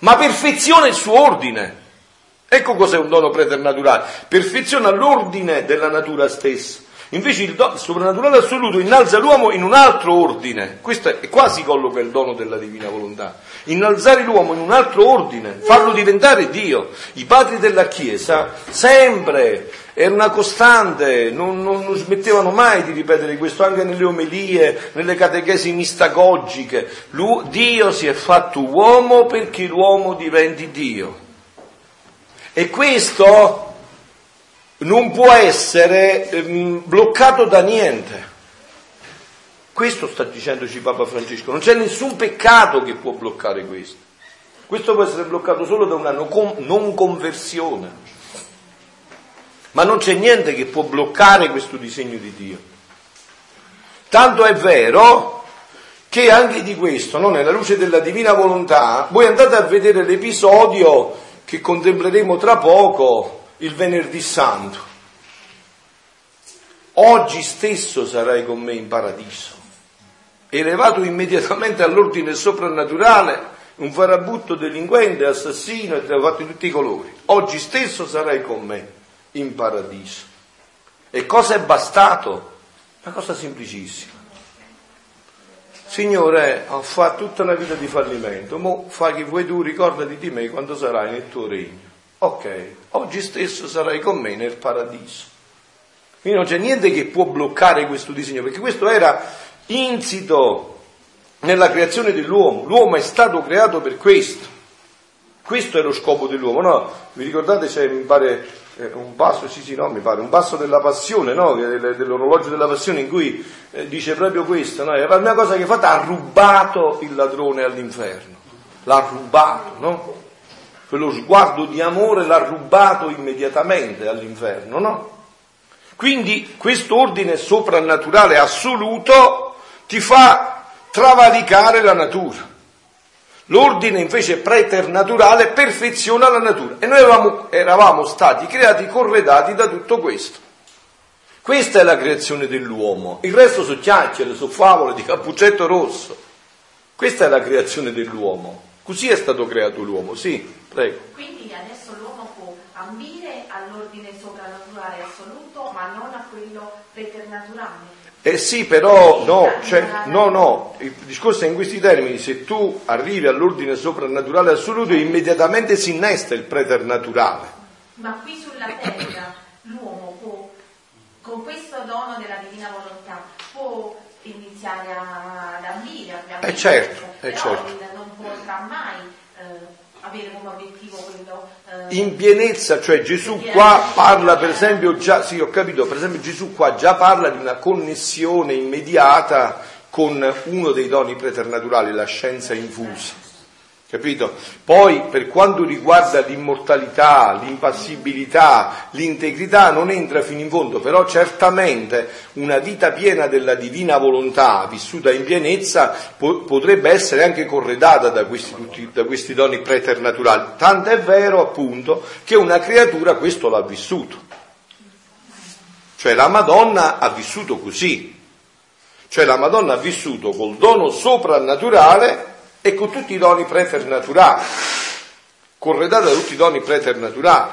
ma perfeziona il suo ordine. Ecco cos'è un dono preternaturale, perfeziona l'ordine della natura stessa. Invece il, do, il soprannaturale assoluto innalza l'uomo in un altro ordine. Questo è quasi colloca il dono della divina volontà. Innalzare l'uomo in un altro ordine, farlo diventare Dio. I padri della Chiesa sempre era una costante, non, non, non, smettevano mai di ripetere questo anche nelle omelie, nelle catechesi mistagogiche. Dio si è fatto uomo perché l'uomo diventi Dio. E questo non può essere ehm, bloccato da niente. Questo sta dicendoci Papa Francesco, non c'è nessun peccato che può bloccare questo. Questo può essere bloccato solo da una non conversione. Ma non c'è niente che può bloccare questo disegno di Dio. Tanto è vero che anche di questo, no, nella luce della divina volontà, voi andate a vedere l'episodio che contempleremo tra poco il venerdì santo. Oggi stesso sarai con me in paradiso. Elevato immediatamente all'ordine soprannaturale, un farabutto delinquente, assassino, e te l'ho fatto in tutti i colori. Oggi stesso sarai con me in paradiso. E cosa è bastato? Una cosa semplicissima. Signore, ho fatto tutta una vita di fallimento, mo fa che vuoi tu, ricordati di me quando sarai nel tuo regno. Ok, oggi stesso sarai con me nel paradiso. Quindi non c'è niente che può bloccare questo disegno, perché questo era insito nella creazione dell'uomo. L'uomo è stato creato per questo. Questo è lo scopo dell'uomo, no? Vi ricordate c'è, mi pare, eh, un passo, sì sì no, mi pare, un passo della passione, no? Dell'orologio della passione in cui eh, dice proprio questo, no? La prima cosa che fatto ha rubato il ladrone all'inferno. L'ha rubato, no? quello sguardo di amore l'ha rubato immediatamente all'inferno, no? Quindi questo ordine soprannaturale assoluto ti fa travalicare la natura. L'ordine invece preternaturale perfeziona la natura e noi eravamo, eravamo stati creati corredati da tutto questo. Questa è la creazione dell'uomo, il resto sono chiacchiere, sono favole di cappuccetto rosso. Questa è la creazione dell'uomo. Così è stato creato l'uomo, sì. Prego. Quindi adesso l'uomo può ambire all'ordine soprannaturale assoluto, ma non a quello preternaturale. Eh sì, però no, cioè, no, no, il discorso è in questi termini, se tu arrivi all'ordine soprannaturale assoluto immediatamente si innesta il preternaturale. Ma qui sulla terra l'uomo può, con questo dono della divina volontà, può iniziare ad ambire, a eh certo, eh certo. non potrà mai eh, avere come obiettivo quello... Eh, in pienezza, cioè Gesù qua parla per esempio già, sì ho capito, per esempio Gesù qua già parla di una connessione immediata con uno dei doni preternaturali, la scienza infusa. Capito? Poi per quanto riguarda l'immortalità, l'impassibilità, l'integrità non entra fino in fondo, però certamente una vita piena della divina volontà, vissuta in pienezza, po- potrebbe essere anche corredata da questi, tutti, da questi doni preternaturali. Tanto è vero appunto che una creatura questo l'ha vissuto. Cioè la Madonna ha vissuto così. Cioè la Madonna ha vissuto col dono soprannaturale e con tutti i doni preternaturali, corredata da tutti i doni preternaturali.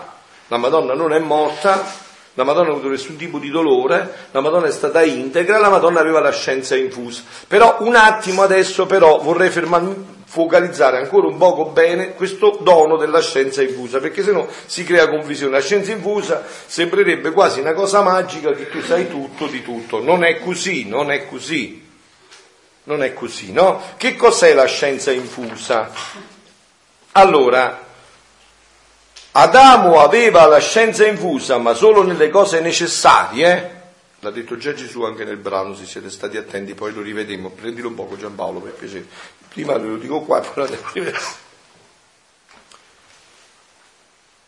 La Madonna non è morta, la Madonna ha avuto nessun tipo di dolore, la Madonna è stata integra, la Madonna aveva la scienza infusa. Però un attimo adesso però vorrei fermarmi, focalizzare ancora un poco bene questo dono della scienza infusa, perché sennò si crea confusione. La scienza infusa sembrerebbe quasi una cosa magica che tu sai tutto di tutto. Non è così, non è così. Non è così, no? Che cos'è la scienza infusa? Allora, Adamo aveva la scienza infusa, ma solo nelle cose necessarie. L'ha detto già Gesù anche nel brano, se siete stati attenti, poi lo rivedremo. Prendilo un poco Giampaolo per piacere. Prima lo dico qua, poi lo rivedere.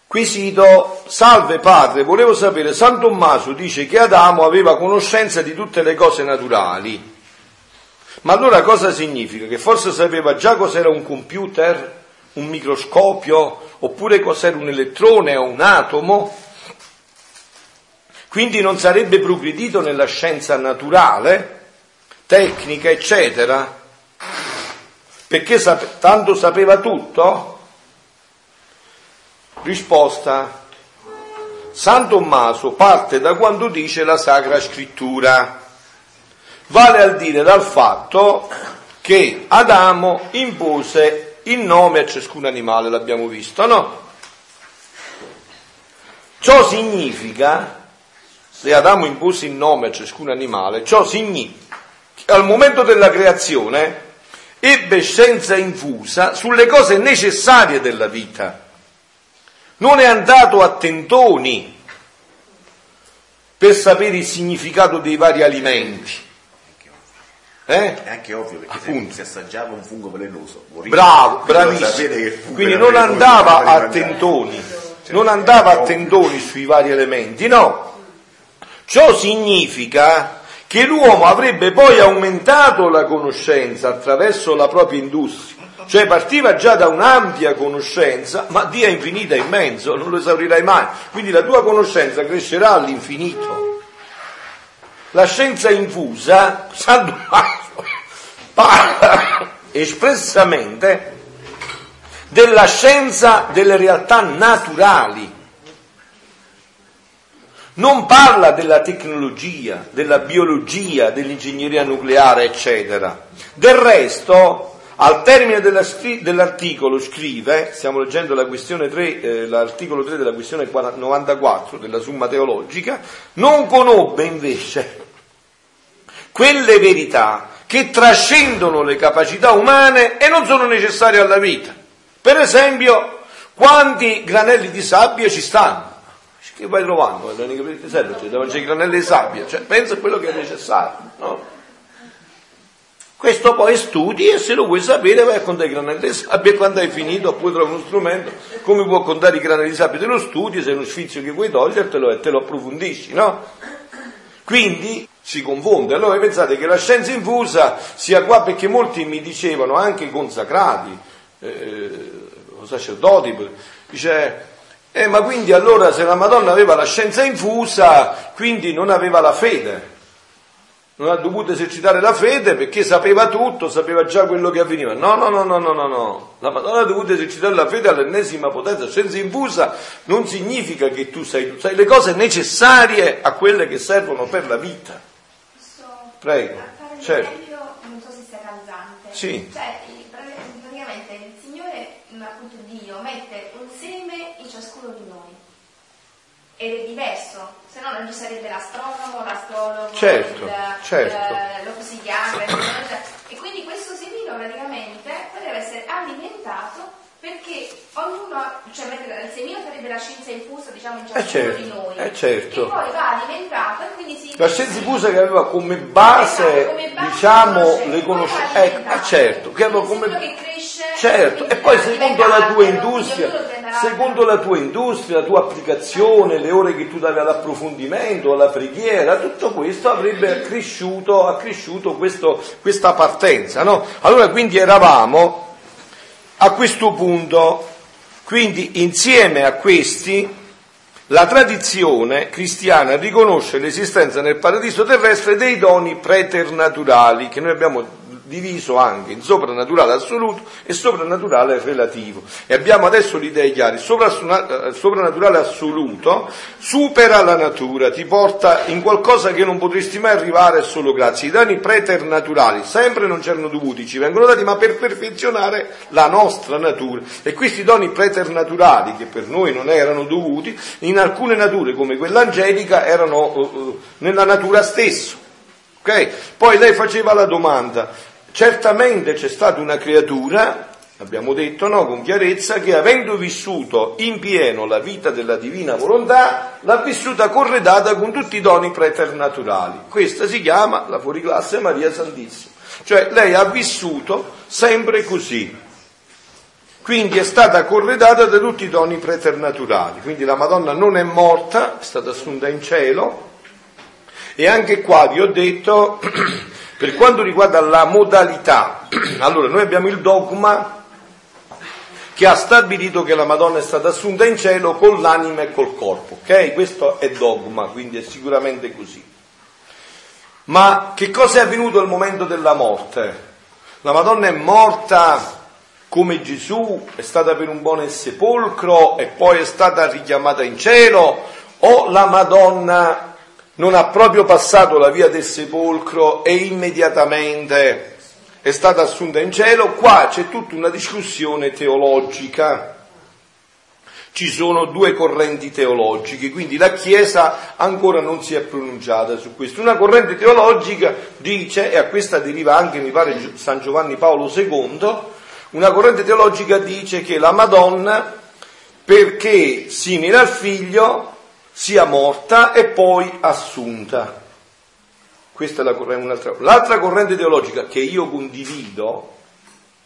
Quesito, salve padre, volevo sapere, San Tommaso dice che Adamo aveva conoscenza di tutte le cose naturali. Ma allora cosa significa? Che forse sapeva già cos'era un computer, un microscopio, oppure cos'era un elettrone o un atomo? Quindi non sarebbe progredito nella scienza naturale, tecnica, eccetera? Perché sap- tanto sapeva tutto? Risposta. San Tommaso parte da quando dice la Sacra Scrittura vale a dire dal fatto che Adamo impose il nome a ciascun animale, l'abbiamo visto, no? Ciò significa, se Adamo impose il nome a ciascun animale, ciò significa che al momento della creazione ebbe scienza infusa sulle cose necessarie della vita. Non è andato a tentoni per sapere il significato dei vari alimenti eh? È anche ovvio perché Appunto. se, assaggiava un fungo velenoso. Bravo, bravissimo. Quindi non andava a tentoni, cioè, non andava a tentoni sui vari elementi, no. Ciò significa che l'uomo avrebbe poi aumentato la conoscenza attraverso la propria industria, cioè partiva già da un'ampia conoscenza, ma Dio è infinita in mezzo, non lo esaurirai mai, quindi la tua conoscenza crescerà all'infinito la scienza infusa, San Tommaso parla espressamente della scienza delle realtà naturali. Non parla della tecnologia, della biologia, dell'ingegneria nucleare, eccetera. Del resto, al termine della, dell'articolo scrive, stiamo leggendo la questione 3, eh, l'articolo 3 della questione 94 della Summa Teologica, non conobbe invece quelle verità che trascendono le capacità umane e non sono necessarie alla vita. Per esempio, quanti granelli di sabbia ci stanno? Che vai trovando? Cioè, dove c'è i granelli di sabbia? Cioè, pensa a quello che è necessario, no? Questo poi studi e se lo vuoi sapere vai a contare i granelli di sabbia quando hai finito poi trovi uno strumento come può contare i granelli di sabbia, te lo studi, se è uno sfizio che vuoi togliertelo e te lo approfondisci, no? Quindi si confonde. Allora pensate che la scienza infusa sia qua perché molti mi dicevano, anche consacrati, eh, sacerdoti, dice, eh, ma quindi allora se la Madonna aveva la scienza infusa, quindi non aveva la fede non ha dovuto esercitare la fede perché sapeva tutto, sapeva già quello che avveniva. No, no, no, no, no, no, no. La Madonna ha dovuto esercitare la fede all'ennesima potenza. Scienza infusa non significa che tu sai, tu sai le cose necessarie a quelle che servono per la vita. Prego. Certo. non so se sia calzante. Sì. Cioè, praticamente il Signore, appunto Dio, mette un seme in ciascuno di noi. Ed è diverso se no non ci sarebbe l'astronomo, l'astrologo, certo, il, certo. Eh, lo psichiatra, e quindi questo semino praticamente potrebbe essere alimentato perché ognuno, cioè il semino sarebbe la scienza infusa diciamo in ciascuno eh certo, di noi, eh certo. che poi va alimentato e quindi si... La scienza infusa che aveva come base, esatto, come base diciamo, le conoscenze, ecco, eh, certo, che aveva come... Che cresce, certo, e poi secondo la tua industria secondo la tua industria, la tua applicazione, le ore che tu davi all'approfondimento, alla preghiera, tutto questo avrebbe accresciuto, accresciuto questo, questa partenza. No? Allora quindi eravamo a questo punto, quindi insieme a questi la tradizione cristiana riconosce l'esistenza nel paradiso terrestre dei doni preternaturali che noi abbiamo diviso anche in soprannaturale assoluto e soprannaturale relativo. E abbiamo adesso l'idea chiara, il eh, soprannaturale assoluto supera la natura, ti porta in qualcosa che non potresti mai arrivare solo grazie. I danni preternaturali sempre non c'erano dovuti, ci vengono dati ma per perfezionare la nostra natura. E questi doni preternaturali che per noi non erano dovuti, in alcune nature come quella angelica erano uh, uh, nella natura stessa. Okay? Poi lei faceva la domanda, Certamente c'è stata una creatura, abbiamo detto no, con chiarezza, che avendo vissuto in pieno la vita della divina volontà, l'ha vissuta corredata con tutti i doni preternaturali. Questa si chiama la fuoriclasse Maria Santissima. Cioè lei ha vissuto sempre così. Quindi è stata corredata da tutti i doni preternaturali. Quindi la Madonna non è morta, è stata assunta in cielo. E anche qua vi ho detto, per quanto riguarda la modalità, allora noi abbiamo il dogma che ha stabilito che la Madonna è stata assunta in cielo con l'anima e col corpo. Ok? Questo è dogma, quindi è sicuramente così. Ma che cosa è avvenuto al momento della morte? La Madonna è morta come Gesù, è stata per un buon sepolcro e poi è stata richiamata in cielo, o la Madonna non ha proprio passato la via del sepolcro e immediatamente è stata assunta in cielo, qua c'è tutta una discussione teologica. Ci sono due correnti teologiche, quindi la Chiesa ancora non si è pronunciata su questo. Una corrente teologica dice, e a questa deriva anche, mi pare, San Giovanni Paolo II, una corrente teologica dice che la Madonna, perché simile al figlio, sia morta e poi assunta. Questa è la corrente, un'altra. L'altra corrente teologica che io condivido,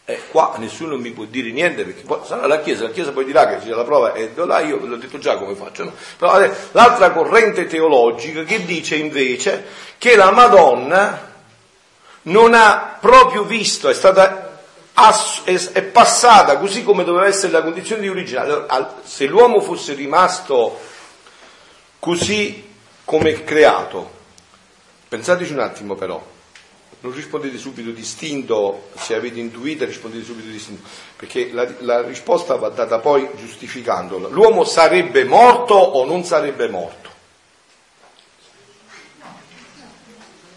e qua nessuno mi può dire niente perché poi sarà la Chiesa, la Chiesa poi dirà che c'è la prova e là io ve l'ho detto già come faccio. No? Però l'altra corrente teologica che dice invece che la Madonna non ha proprio visto, è stata è passata così come doveva essere la condizione di originale. Se l'uomo fosse rimasto così come creato, Pensateci un attimo però, non rispondete subito distinto, se avete intuito rispondete subito distinto, perché la, la risposta va data poi giustificandola. L'uomo sarebbe morto o non sarebbe morto?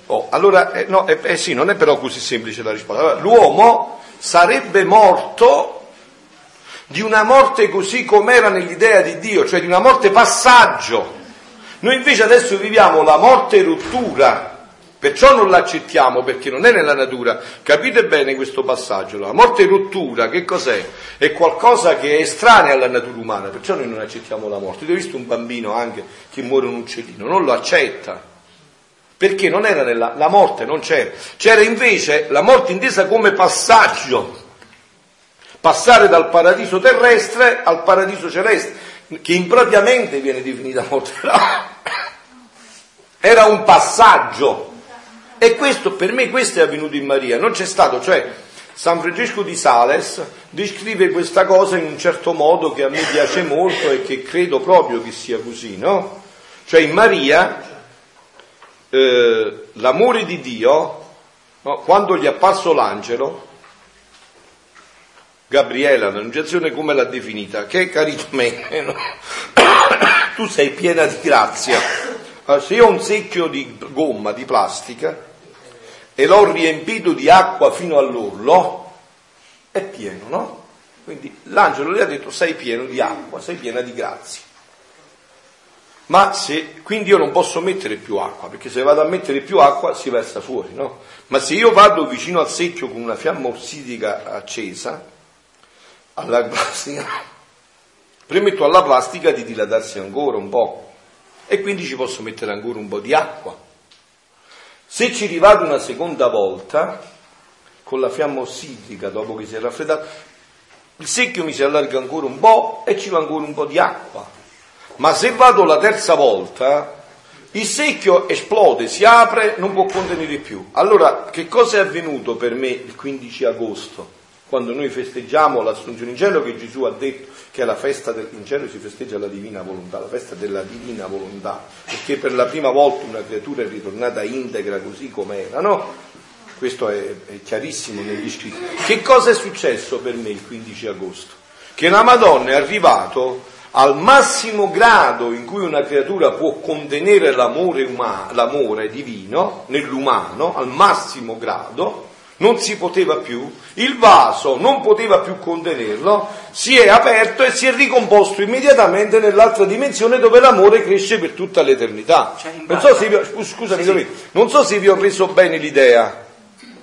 Oh, allora, eh, no, eh, eh, sì, non è però così semplice la risposta. Allora, l'uomo sarebbe morto di una morte così com'era nell'idea di Dio, cioè di una morte passaggio. Noi invece adesso viviamo la morte rottura, perciò non l'accettiamo perché non è nella natura. Capite bene questo passaggio? La morte rottura che cos'è? È qualcosa che è estranea alla natura umana, perciò noi non accettiamo la morte. Io ho visto un bambino anche che muore un uccellino, non lo accetta. Perché non era nella, la morte non c'era, c'era invece la morte intesa come passaggio, passare dal paradiso terrestre al paradiso celeste che impropriamente viene definita morte, era un passaggio. E questo, per me questo è avvenuto in Maria, non c'è stato, cioè San Francesco di Sales descrive questa cosa in un certo modo che a me piace molto e che credo proprio che sia così, no? Cioè in Maria eh, l'amore di Dio, no? quando gli è apparso l'angelo, Gabriela, l'annunciazione come l'ha definita? Che caritamene, no? tu sei piena di grazia. se io ho un secchio di gomma, di plastica, e l'ho riempito di acqua fino all'orlo, è pieno, no? Quindi l'angelo le ha detto sei pieno di acqua, sei piena di grazia. Ma se, quindi io non posso mettere più acqua, perché se vado a mettere più acqua si versa fuori, no? Ma se io vado vicino al secchio con una fiamma ossidica accesa, alla plastica, permetto alla plastica di dilatarsi ancora un po' e quindi ci posso mettere ancora un po' di acqua. Se ci rivado una seconda volta, con la fiamma ossidrica dopo che si è raffreddato, il secchio mi si allarga ancora un po' e ci va ancora un po' di acqua. Ma se vado la terza volta, il secchio esplode, si apre, non può contenere più. Allora, che cosa è avvenuto per me il 15 agosto? Quando noi festeggiamo l'assunzione in cielo che Gesù ha detto che è la festa del in cielo si festeggia la divina volontà, la festa della divina volontà, perché per la prima volta una creatura è ritornata integra così com'era, no? Questo è, è chiarissimo negli scritti. Che cosa è successo per me il 15 agosto? Che la Madonna è arrivato al massimo grado in cui una creatura può contenere l'amore, umano, l'amore divino nell'umano, al massimo grado, non si poteva più, il vaso non poteva più contenerlo, si è aperto e si è ricomposto immediatamente nell'altra dimensione dove l'amore cresce per tutta l'eternità. Cioè, non, so vi scusami, sì, sì. non so se vi ho reso bene l'idea.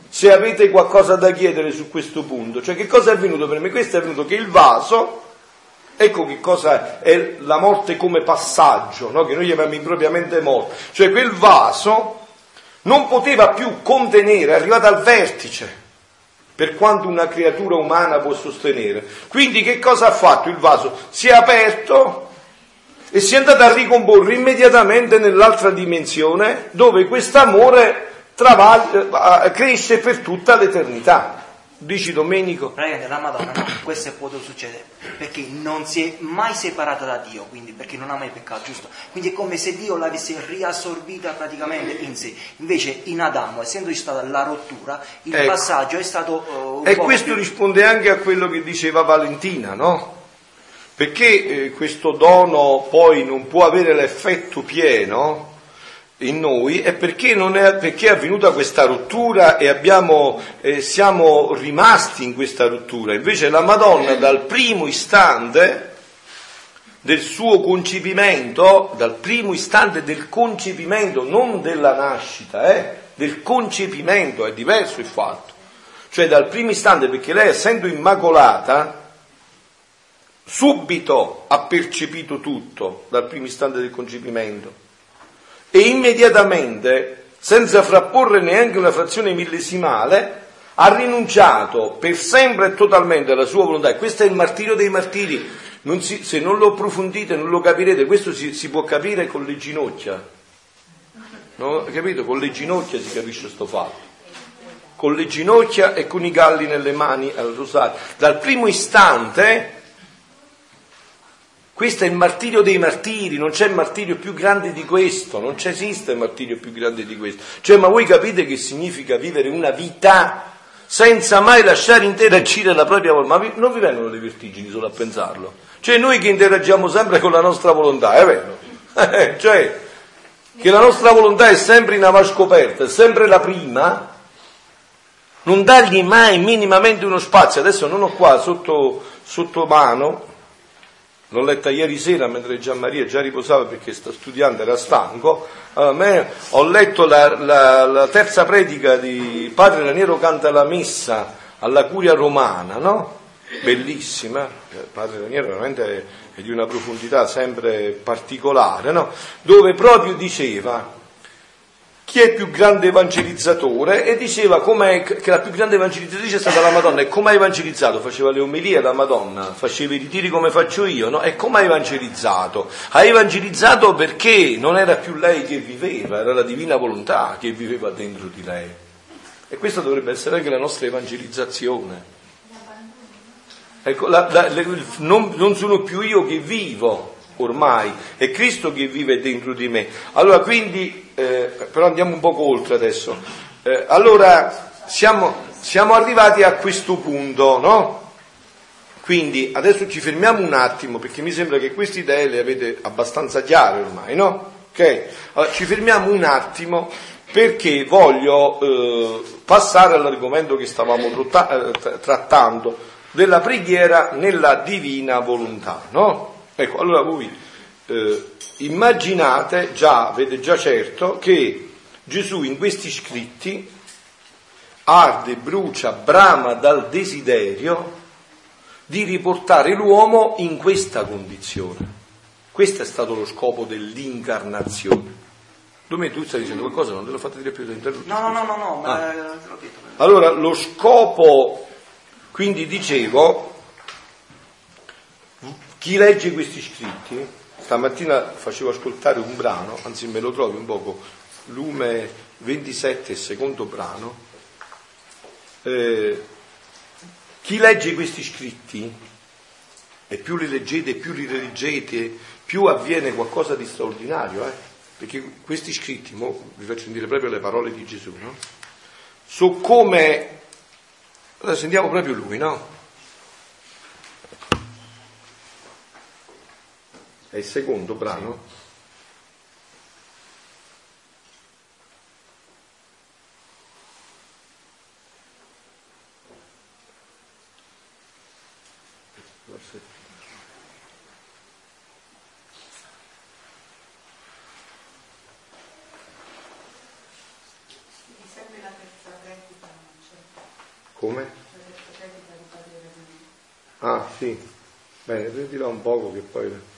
se avete qualcosa da chiedere su questo punto. Cioè che cosa è avvenuto per me? Questo è avvenuto che il vaso, ecco che cosa è la morte come passaggio, no? che noi chiamiamo impropriamente morte, cioè quel vaso non poteva più contenere, è arrivato al vertice per quanto una creatura umana può sostenere. Quindi che cosa ha fatto il vaso? Si è aperto e si è andato a ricomporre immediatamente nell'altra dimensione dove quest'amore travaglia, eh, cresce per tutta l'eternità. Dici Domenico? Praticamente la Madonna, no, questo è potuto succedere perché non si è mai separata da Dio, quindi perché non ha mai peccato, giusto? Quindi è come se Dio l'avesse riassorbita praticamente in sé. Invece in Adamo, essendo stata la rottura, il ecco. passaggio è stato... Uh, e questo più... risponde anche a quello che diceva Valentina, no? Perché eh, questo dono poi non può avere l'effetto pieno in noi è perché, è, perché è avvenuta questa rottura e abbiamo, eh, siamo rimasti in questa rottura. Invece la Madonna dal primo istante del suo concepimento, dal primo istante del concepimento, non della nascita, eh, del concepimento, è diverso il fatto. Cioè dal primo istante, perché lei essendo immacolata, subito ha percepito tutto dal primo istante del concepimento e immediatamente, senza frapporre neanche una frazione millesimale, ha rinunciato per sempre e totalmente alla sua volontà. E questo è il martirio dei martiri. Non si, se non lo approfondite, non lo capirete. Questo si, si può capire con le ginocchia. No? Capito? Con le ginocchia si capisce questo fatto. Con le ginocchia e con i galli nelle mani al rosario. Dal primo istante questo è il martirio dei martiri, non c'è martirio più grande di questo, non esiste martirio più grande di questo. Cioè, ma voi capite che significa vivere una vita senza mai lasciare interagire la propria volontà? Ma non vi vengono le vertigini solo a pensarlo? Cioè, noi che interagiamo sempre con la nostra volontà, è vero? cioè, che la nostra volontà è sempre in avascoperta, è sempre la prima, non dargli mai minimamente uno spazio. Adesso non ho qua sotto, sotto mano L'ho letta ieri sera mentre Gian Maria già riposava perché sta studiando, era stanco. Allora, ho letto la, la, la, terza predica di Padre Raniero canta la messa alla curia romana, no? Bellissima, Padre Raniero veramente è di una profondità sempre particolare, no? Dove proprio diceva chi è il più grande evangelizzatore e diceva che la più grande evangelizzatrice è stata la Madonna e come ha evangelizzato? Faceva le omelie la Madonna, faceva i ritiri come faccio io, no? E come ha evangelizzato? Ha evangelizzato perché non era più lei che viveva, era la divina volontà che viveva dentro di lei. E questa dovrebbe essere anche la nostra evangelizzazione. Ecco, la, la, le, non, non sono più io che vivo, ormai, è Cristo che vive dentro di me. Allora quindi, eh, però andiamo un poco oltre adesso. Eh, allora siamo, siamo, arrivati a questo punto, no? Quindi adesso ci fermiamo un attimo perché mi sembra che queste idee le avete abbastanza chiare ormai, no? Ok? Allora, ci fermiamo un attimo perché voglio eh, passare all'argomento che stavamo tratta- eh, trattando della preghiera nella divina volontà, no? Ecco, allora voi eh, immaginate già, avete già certo, che Gesù in questi scritti arde, brucia, brama dal desiderio di riportare l'uomo in questa condizione. Questo è stato lo scopo dell'incarnazione. Dove tu stai dicendo qualcosa, non te l'ho fatto dire più dentro? No, no, no, no, no, ah. te l'ho detto. Allora, lo scopo, quindi dicevo, chi legge questi scritti, stamattina facevo ascoltare un brano, anzi me lo trovi un poco, Lume 27, secondo brano, eh, chi legge questi scritti, e più li leggete, più li rileggete, più avviene qualcosa di straordinario, eh? perché questi scritti, vi faccio dire proprio le parole di Gesù, no? Su come, allora sentiamo proprio lui, no? È il secondo brano. Sì. Come? Ah sì, bene, ritirò un poco che poi...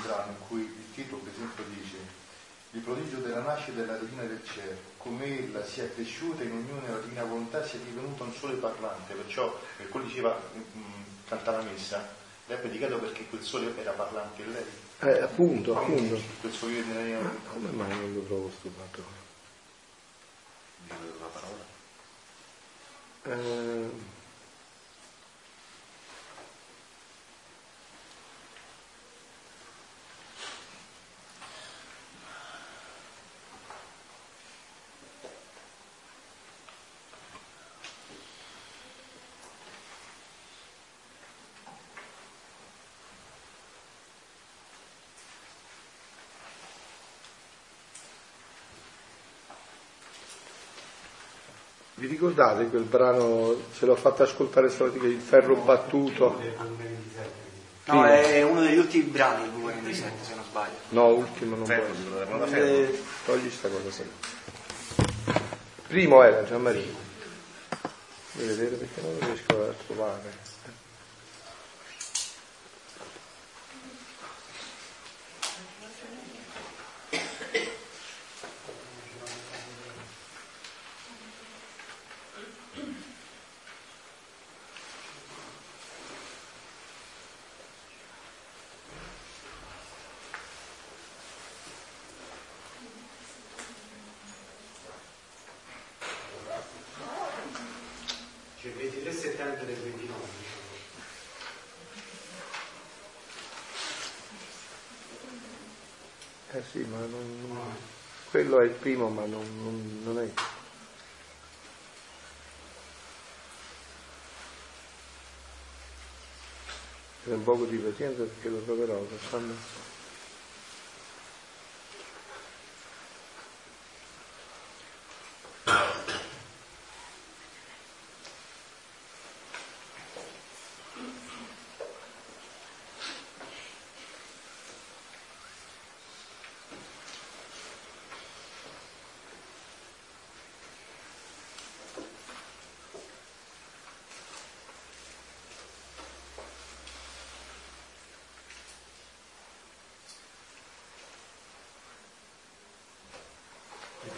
un brano in cui il titolo per esempio dice il prodigio della nascita della divina del cielo, come ella sia cresciuta in unione alla divina volontà sia divenuta un sole parlante, perciò per quello diceva mh, mm, canta la messa, lei ha predicato perché quel sole era parlante in lei. Eh, appunto, appunto. Quel sole della Ma come mai non lo trovo sto fatto? La parola. Eh... Vi ricordate quel brano, se l'ho fatto ascoltare stamattina, il ferro battuto? No, è uno degli ultimi brani del V27 se non sbaglio. No, ultimo non può essere. Eh, togli sta cosa sì. Primo era Gianmarino. Vuoi vedere perché non lo riesco a trovare. sì, ma non, quello è il primo, ma non, non, non è. C'è un poco di pazienza perché lo troverò, quando...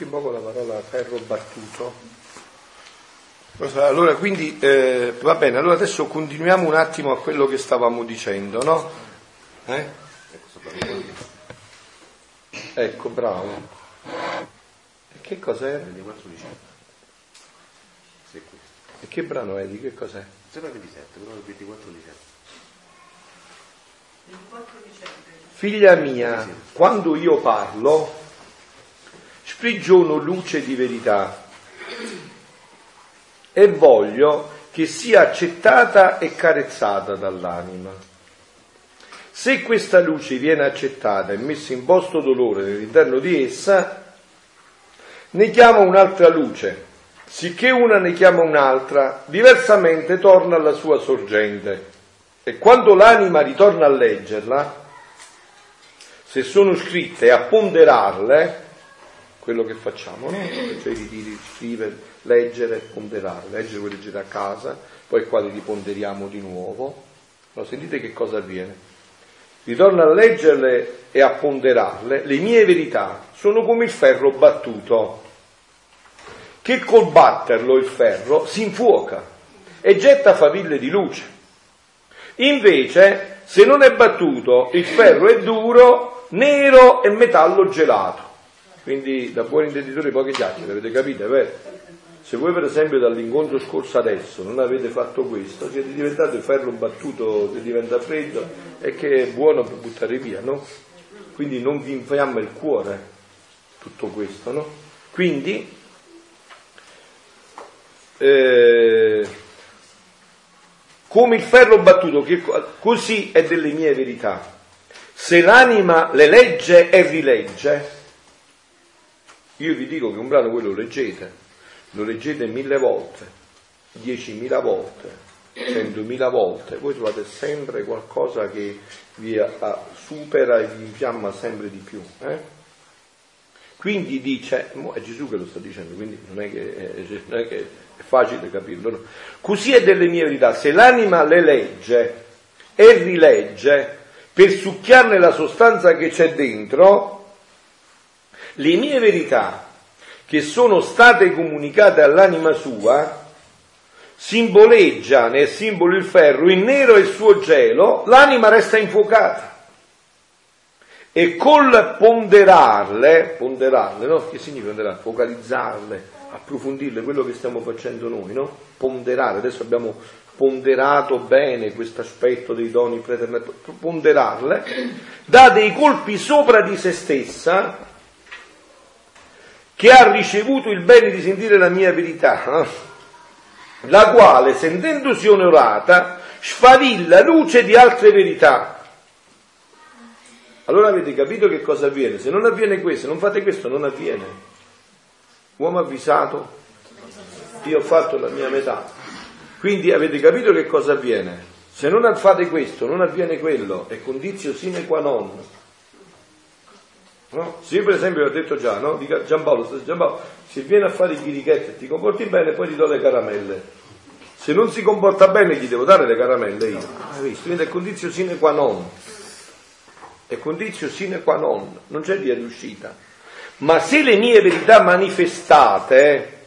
Un poco la parola ferro battuto. Allora, quindi eh, va bene, allora adesso continuiamo un attimo a quello che stavamo dicendo, no? Eh? Ecco, bravo. E che cos'è? E che brano è di che cos'è? 027, però il 24 dicembre. Figlia mia, quando io parlo, sprigiono luce di verità e voglio che sia accettata e carezzata dall'anima. Se questa luce viene accettata e messa in posto dolore nell'interno di essa, ne chiama un'altra luce, sicché una ne chiama un'altra, diversamente torna alla sua sorgente. E quando l'anima ritorna a leggerla, se sono scritte e a ponderarle, quello che facciamo, no? cioè di, di scrivere, leggere, ponderare, leggere voi leggete a casa, poi qua li riponderiamo di nuovo. No, sentite che cosa avviene. Ritorno a leggerle e a ponderarle, le mie verità sono come il ferro battuto, che col batterlo il ferro si infuoca e getta faville di luce. Invece, se non è battuto, il ferro è duro, nero e metallo gelato. Quindi da buoni intenditori poche chiacchiere, avete capito? Vero? Se voi per esempio dall'incontro scorso adesso non avete fatto questo, siete diventati ferro battuto che diventa freddo e che è buono per buttare via, no? Quindi non vi infiamma il cuore tutto questo, no? Quindi eh, come il ferro battuto, che così è delle mie verità. Se l'anima le legge e rilegge, Io vi dico che un brano voi lo leggete, lo leggete mille volte, diecimila volte, centomila volte, voi trovate sempre qualcosa che vi supera e vi infiamma sempre di più. Eh? Quindi dice, è Gesù che lo sta dicendo, quindi non è che è, non è, che è facile capirlo. No? Così è delle mie verità, se l'anima le legge e rilegge per succhiarne la sostanza che c'è dentro, le mie verità che sono state comunicate all'anima sua, simboleggia nel simbolo il ferro, il nero il suo gelo, l'anima resta infuocata. E col ponderarle, ponderarle, no? Che significa ponderare? Focalizzarle, approfondirle, quello che stiamo facendo noi, no? Ponderare, adesso abbiamo ponderato bene questo aspetto dei doni preternati, ponderarle, dà dei colpi sopra di se stessa, che ha ricevuto il bene di sentire la mia verità, la quale, sentendosi onorata, sfavilla luce di altre verità. Allora avete capito che cosa avviene? Se non avviene questo, non fate questo, non avviene. Uomo avvisato, io ho fatto la mia metà. Quindi avete capito che cosa avviene? Se non fate questo, non avviene quello, è condizio sine qua non. No? Se io per esempio ho detto già, no? Dica Giampaolo, Giampaolo, se viene a fare i chirichetti e ti comporti bene, poi ti do le caramelle. Se non si comporta bene gli devo dare le caramelle io. Hai visto? Quindi è condizio sine qua non. È condizio sine qua non, non c'è via d'uscita. Ma se le mie verità manifestate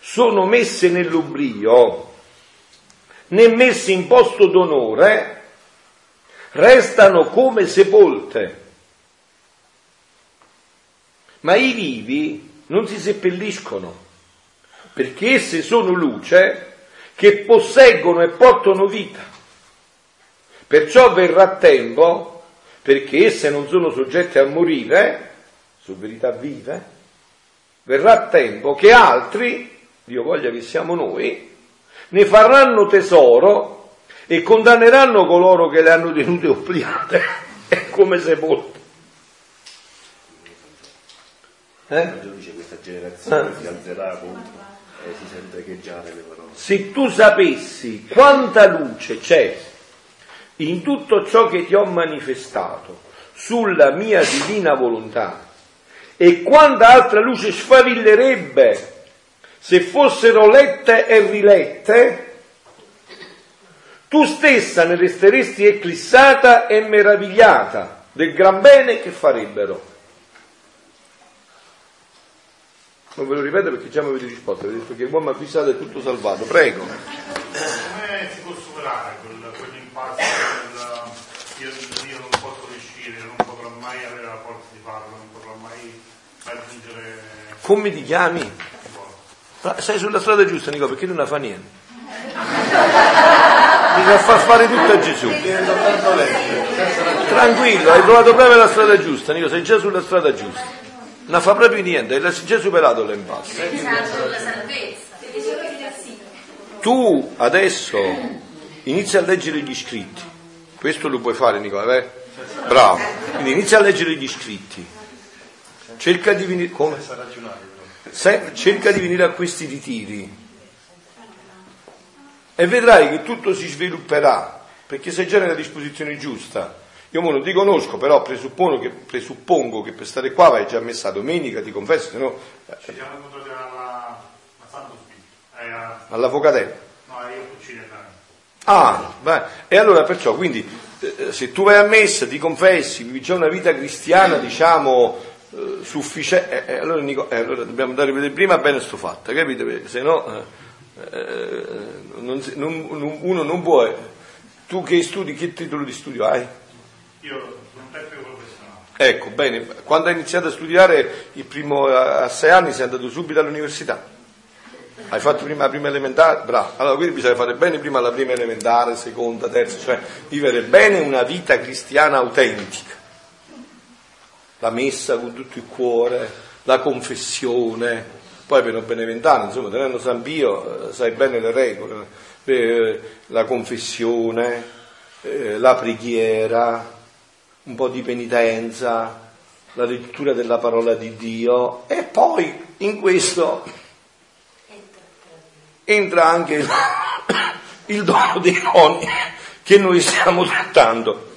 sono messe nell'oblio, né messe in posto d'onore, restano come sepolte. Ma i vivi non si seppelliscono, perché esse sono luce che posseggono e portano vita. Perciò verrà tempo, perché esse non sono soggette a morire, su verità vive, verrà tempo che altri, Dio voglia che siamo noi, ne faranno tesoro e condanneranno coloro che le hanno tenute obliate come sepolte. Eh? dice questa generazione eh? si alzerà contro e si sente echeggiare le parole. Se tu sapessi quanta luce c'è in tutto ciò che ti ho manifestato sulla mia divina volontà e quanta altra luce sfavillerebbe se fossero lette e rilette, tu stessa ne resteresti eclissata e meravigliata del gran bene che farebbero. Non ve lo ripeto perché già mi avete risposto, avete detto che l'uomo avvisato è tutto salvato. Prego. Come si può superare quel, quell'impasse del io, io, non posso riuscire, non potrò mai avere la forza di farlo, non potrò mai raggiungere... Come ti chiami? Ma sei sulla strada giusta, Nico, perché tu non fa niente. Bisogna far fare tutto a Gesù. Tranquillo, hai trovato proprio la strada giusta, Nico, sei già sulla strada giusta non fa proprio niente, hai già superato l'impasse. Tu adesso inizi a leggere gli scritti, questo lo puoi fare Nicola, eh? Bravo, quindi inizia a leggere gli scritti, cerca di venire, come? Se, cerca di venire a questi ritiri. E vedrai che tutto si svilupperà perché sei già nella disposizione giusta io non ti conosco, però presuppongo che, presuppongo che per stare qua vai già messa domenica, ti confesso, se no... Ci siamo incontrati alla, a Santo Spirito. Eh, All'Avocatella? No, io cucino Ah, beh, e allora perciò, quindi, eh, se tu vai a messa, ti confessi, vivi già una vita cristiana, diciamo, eh, sufficiente, eh, eh, allora, eh, allora, dobbiamo andare a vedere prima bene sto fatto, capite? Perché se no, non, non, uno non può... Tu che studi, che titolo di studio hai? Io sono un tecnico professionale. Ecco, bene, quando hai iniziato a studiare il primo, a sei anni sei andato subito all'università? Hai fatto prima la prima elementare? Bravo. Allora quindi bisogna fare bene prima la prima elementare, seconda, terza, cioè vivere bene una vita cristiana autentica. La messa con tutto il cuore, la confessione, poi per un beneventano, insomma, tenendo San Pio, eh, sai bene le regole, eh, la confessione, eh, la preghiera, un po' di penitenza, la lettura della parola di Dio e poi in questo entra anche il, il dono dei doni che noi stiamo trattando.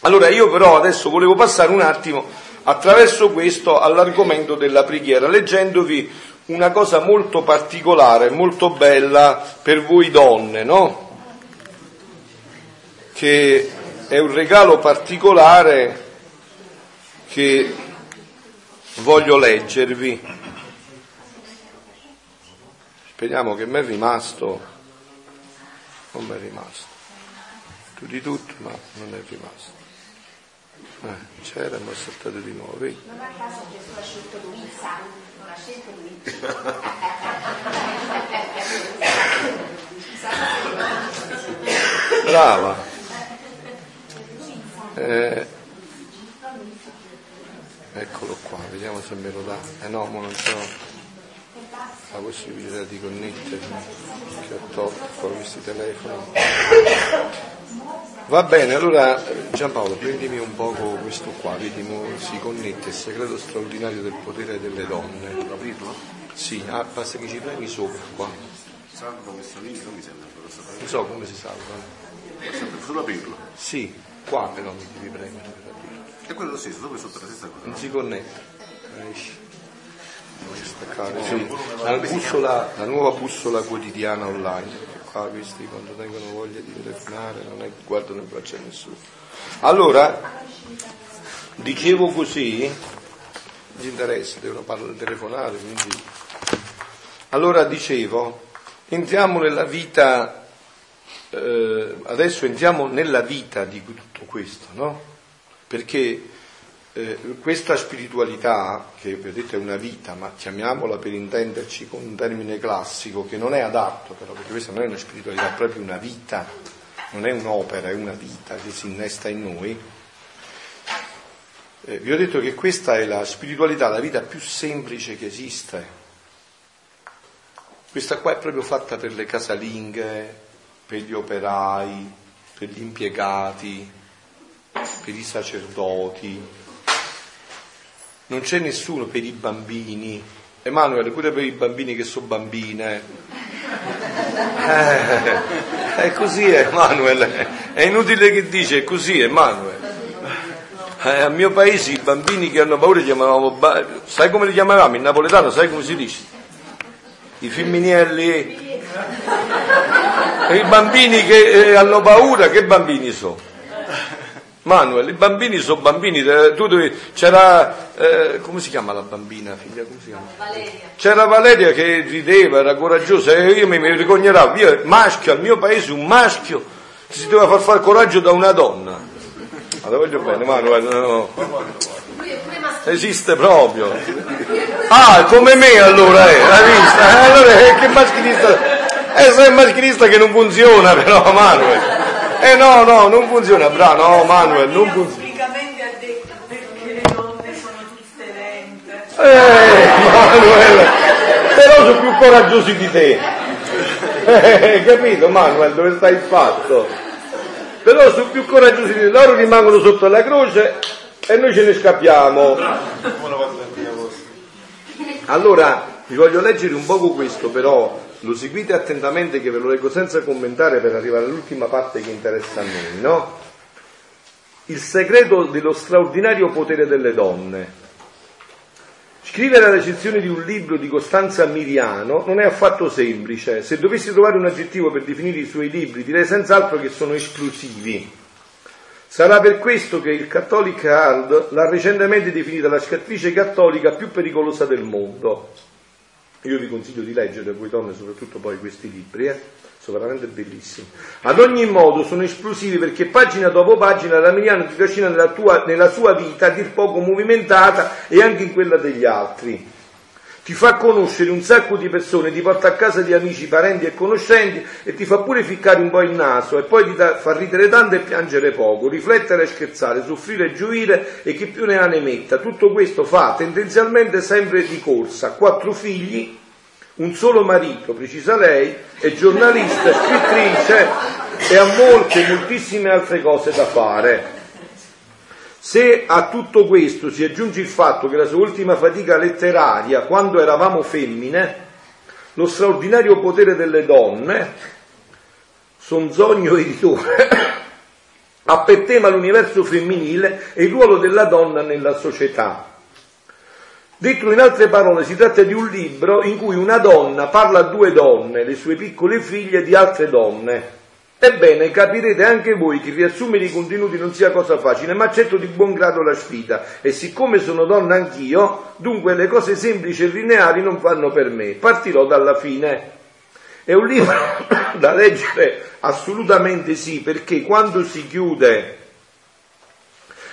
Allora io però adesso volevo passare un attimo attraverso questo all'argomento della preghiera, leggendovi una cosa molto particolare, molto bella per voi donne, no? Che è un regalo particolare che voglio leggervi. Speriamo che mi è rimasto, non mi è rimasto, più di tutto, ma non è rimasto. Eh, c'era, ma è saltato di nuovo, vedi? Non a caso Gesù ha scelto Luisa, non ha scelto Luisa. Brava. Eh, eccolo qua, vediamo se me lo dà. Eh no, ma non so la possibilità di connettermi, che ho tolto questi telefoni. Va bene, allora Giampaolo, prendimi un poco questo qua, vedi, si connette il segreto straordinario del potere delle donne. Aprirlo? Sì, ah, basta che ci premi sopra qua. Salvo questo lì, non mi sembra. Non so come si salva. Solo aprirlo. Sì, qua però mi devi premere per aprirlo. È quello stesso, sopra e sotto la stessa cosa. Non si connette. Esci. Staccare, sì. La, bussola, la nuova bussola quotidiana online. Qua questi quando tengono voglia di telefonare non è che guardano in faccia a nessuno. Allora, dicevo così, ci interessa, devono parlare, telefonare, quindi... Allora dicevo, entriamo nella vita, eh, adesso entriamo nella vita di tutto questo, no? Perché eh, questa spiritualità, che vedete è una vita, ma chiamiamola per intenderci con un termine classico, che non è adatto però, perché questa non è una spiritualità, è proprio una vita, non è un'opera, è una vita che si innesta in noi. Eh, vi ho detto che questa è la spiritualità, la vita più semplice che esiste. Questa qua è proprio fatta per le casalinghe, per gli operai, per gli impiegati, per i sacerdoti, non c'è nessuno per i bambini. Emanuele, pure per i bambini che sono bambine. Eh, è così, Emanuele. È inutile che dice, è così, Emanuele. Eh, al mio paese i bambini che hanno paura li chiamavamo, sai come li chiamavamo in napoletano, sai come si dice? I femminelli. I bambini che eh, hanno paura, che bambini sono? Manuel, i bambini sono bambini, eh, tu devi, c'era, eh, come si chiama la bambina, figlia, come si chiama? Valeria. C'era Valeria che rideva, era coraggiosa e io mi, mi ricogneravo, io maschio, al mio paese un maschio si doveva far fare coraggio da una donna. Ma lo voglio bene, Manuel, no. È esiste proprio. Ah, come me allora, eh, l'hai vista? Eh, allora eh, che maschilista, eh, sei un maschilista che non funziona però, Manuel. Eh no, no, non funziona, bravo, no, Manuel, non funziona. Pubblicamente ha detto perché le donne sono tutte lente. Eh, Manuel, però sono più coraggiosi di te. Eh, capito, Manuel, dove sta il fatto? Però sono più coraggiosi di te, loro rimangono sotto la croce e noi ce ne scappiamo. Allora, vi voglio leggere un poco questo, però lo seguite attentamente che ve lo leggo senza commentare per arrivare all'ultima parte che interessa a noi, no? Il segreto dello straordinario potere delle donne. Scrivere la recensione di un libro di Costanza Miriano non è affatto semplice. Se dovessi trovare un aggettivo per definire i suoi libri, direi senz'altro che sono esplosivi. Sarà per questo che il Catholic Hard l'ha recentemente definita la scrittrice cattolica più pericolosa del mondo. Io vi consiglio di leggere voi donne soprattutto poi questi libri, eh? sono veramente bellissimi. Ad ogni modo sono esplosivi perché pagina dopo pagina la Miriano ti trascina nella, tua, nella sua vita a dir poco movimentata e anche in quella degli altri. Ti fa conoscere un sacco di persone, ti porta a casa di amici, parenti e conoscenti e ti fa pure ficcare un po' il naso e poi ti fa ridere tanto e piangere poco, riflettere e scherzare, soffrire e gioire e chi più ne ha ne metta. Tutto questo fa tendenzialmente sempre di corsa, quattro figli, un solo marito, precisa lei, è giornalista, scrittrice e ha molte, moltissime altre cose da fare. Se a tutto questo si aggiunge il fatto che la sua ultima fatica letteraria, quando eravamo femmine, lo straordinario potere delle donne, sonzogno editore, appettema l'universo femminile e il ruolo della donna nella società. Detto in altre parole, si tratta di un libro in cui una donna parla a due donne, le sue piccole figlie di altre donne. Ebbene, capirete anche voi che riassumere i contenuti non sia cosa facile, ma accetto di buon grado la sfida. E siccome sono donna anch'io, dunque le cose semplici e lineari non fanno per me. Partirò dalla fine. È un libro da leggere assolutamente sì, perché quando si chiude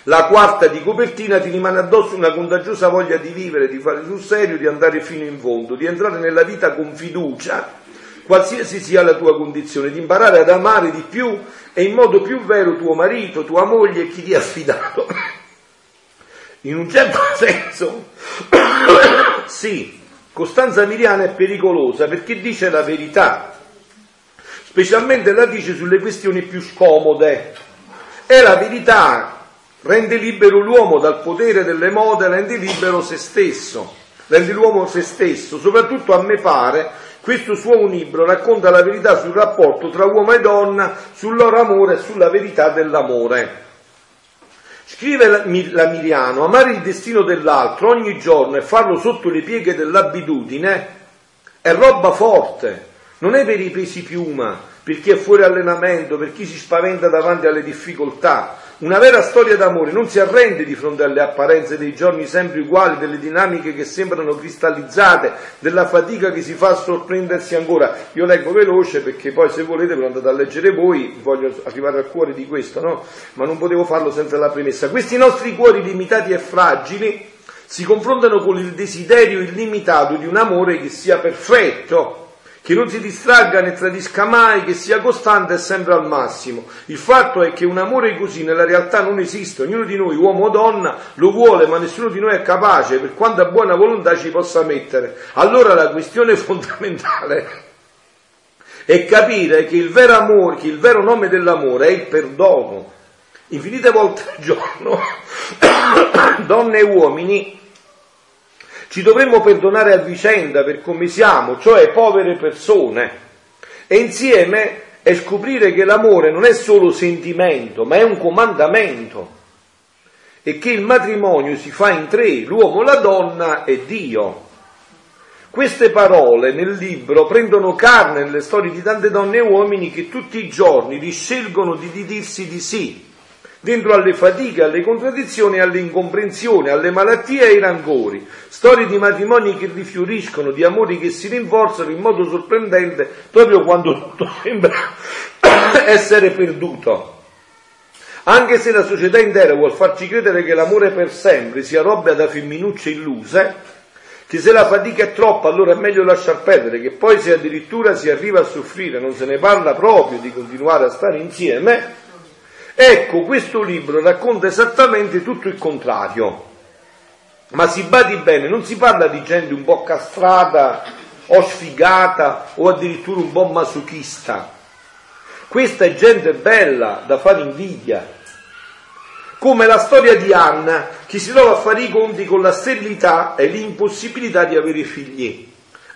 la quarta di copertina ti rimane addosso una contagiosa voglia di vivere, di fare sul serio, di andare fino in fondo, di entrare nella vita con fiducia, qualsiasi sia la tua condizione, di imparare ad amare di più e in modo più vero tuo marito, tua moglie e chi ti ha affidato. In un certo senso, sì, Costanza Miriana è pericolosa perché dice la verità, specialmente la dice sulle questioni più scomode. È la verità rende libero l'uomo dal potere delle mode, rende libero se stesso, rende l'uomo se stesso, soprattutto a me pare, questo suo libro racconta la verità sul rapporto tra uomo e donna, sul loro amore e sulla verità dell'amore. Scrive la, Miriano, amare il destino dell'altro ogni giorno e farlo sotto le pieghe dell'abitudine è roba forte, non è per i pesi piuma, per chi è fuori allenamento, per chi si spaventa davanti alle difficoltà, una vera storia d'amore non si arrende di fronte alle apparenze dei giorni sempre uguali, delle dinamiche che sembrano cristallizzate, della fatica che si fa a sorprendersi ancora. Io leggo veloce perché poi se volete ve lo andate a leggere voi, voglio arrivare al cuore di questo, no? Ma non potevo farlo senza la premessa. Questi nostri cuori limitati e fragili si confrontano con il desiderio illimitato di un amore che sia perfetto, che non si distragga né tradisca mai, che sia costante e sempre al massimo. Il fatto è che un amore così nella realtà non esiste, ognuno di noi, uomo o donna, lo vuole, ma nessuno di noi è capace, per quanta buona volontà ci possa mettere. Allora la questione fondamentale è capire che il vero amore, che il vero nome dell'amore è il perdono. Infinite volte al giorno, donne e uomini ci dovremmo perdonare a vicenda per come siamo, cioè povere persone, e insieme è scoprire che l'amore non è solo sentimento, ma è un comandamento. E che il matrimonio si fa in tre, l'uomo, la donna e Dio. Queste parole nel libro prendono carne nelle storie di tante donne e uomini che tutti i giorni riscelgono di dirsi di sì, dentro alle fatiche, alle contraddizioni, alle incomprensioni, alle malattie e ai rancori, storie di matrimoni che rifioriscono, di amori che si rinforzano in modo sorprendente proprio quando tutto sembra essere perduto. Anche se la società intera vuol farci credere che l'amore per sempre sia roba da femminucce illuse, che se la fatica è troppa allora è meglio lasciar perdere, che poi se addirittura si arriva a soffrire, non se ne parla proprio di continuare a stare insieme, Ecco, questo libro racconta esattamente tutto il contrario. Ma si badi bene, non si parla di gente un po' castrata o sfigata o addirittura un po' masochista. Questa è gente bella da fare invidia. Come la storia di Anna che si trova a fare i conti con la sterilità e l'impossibilità di avere figli.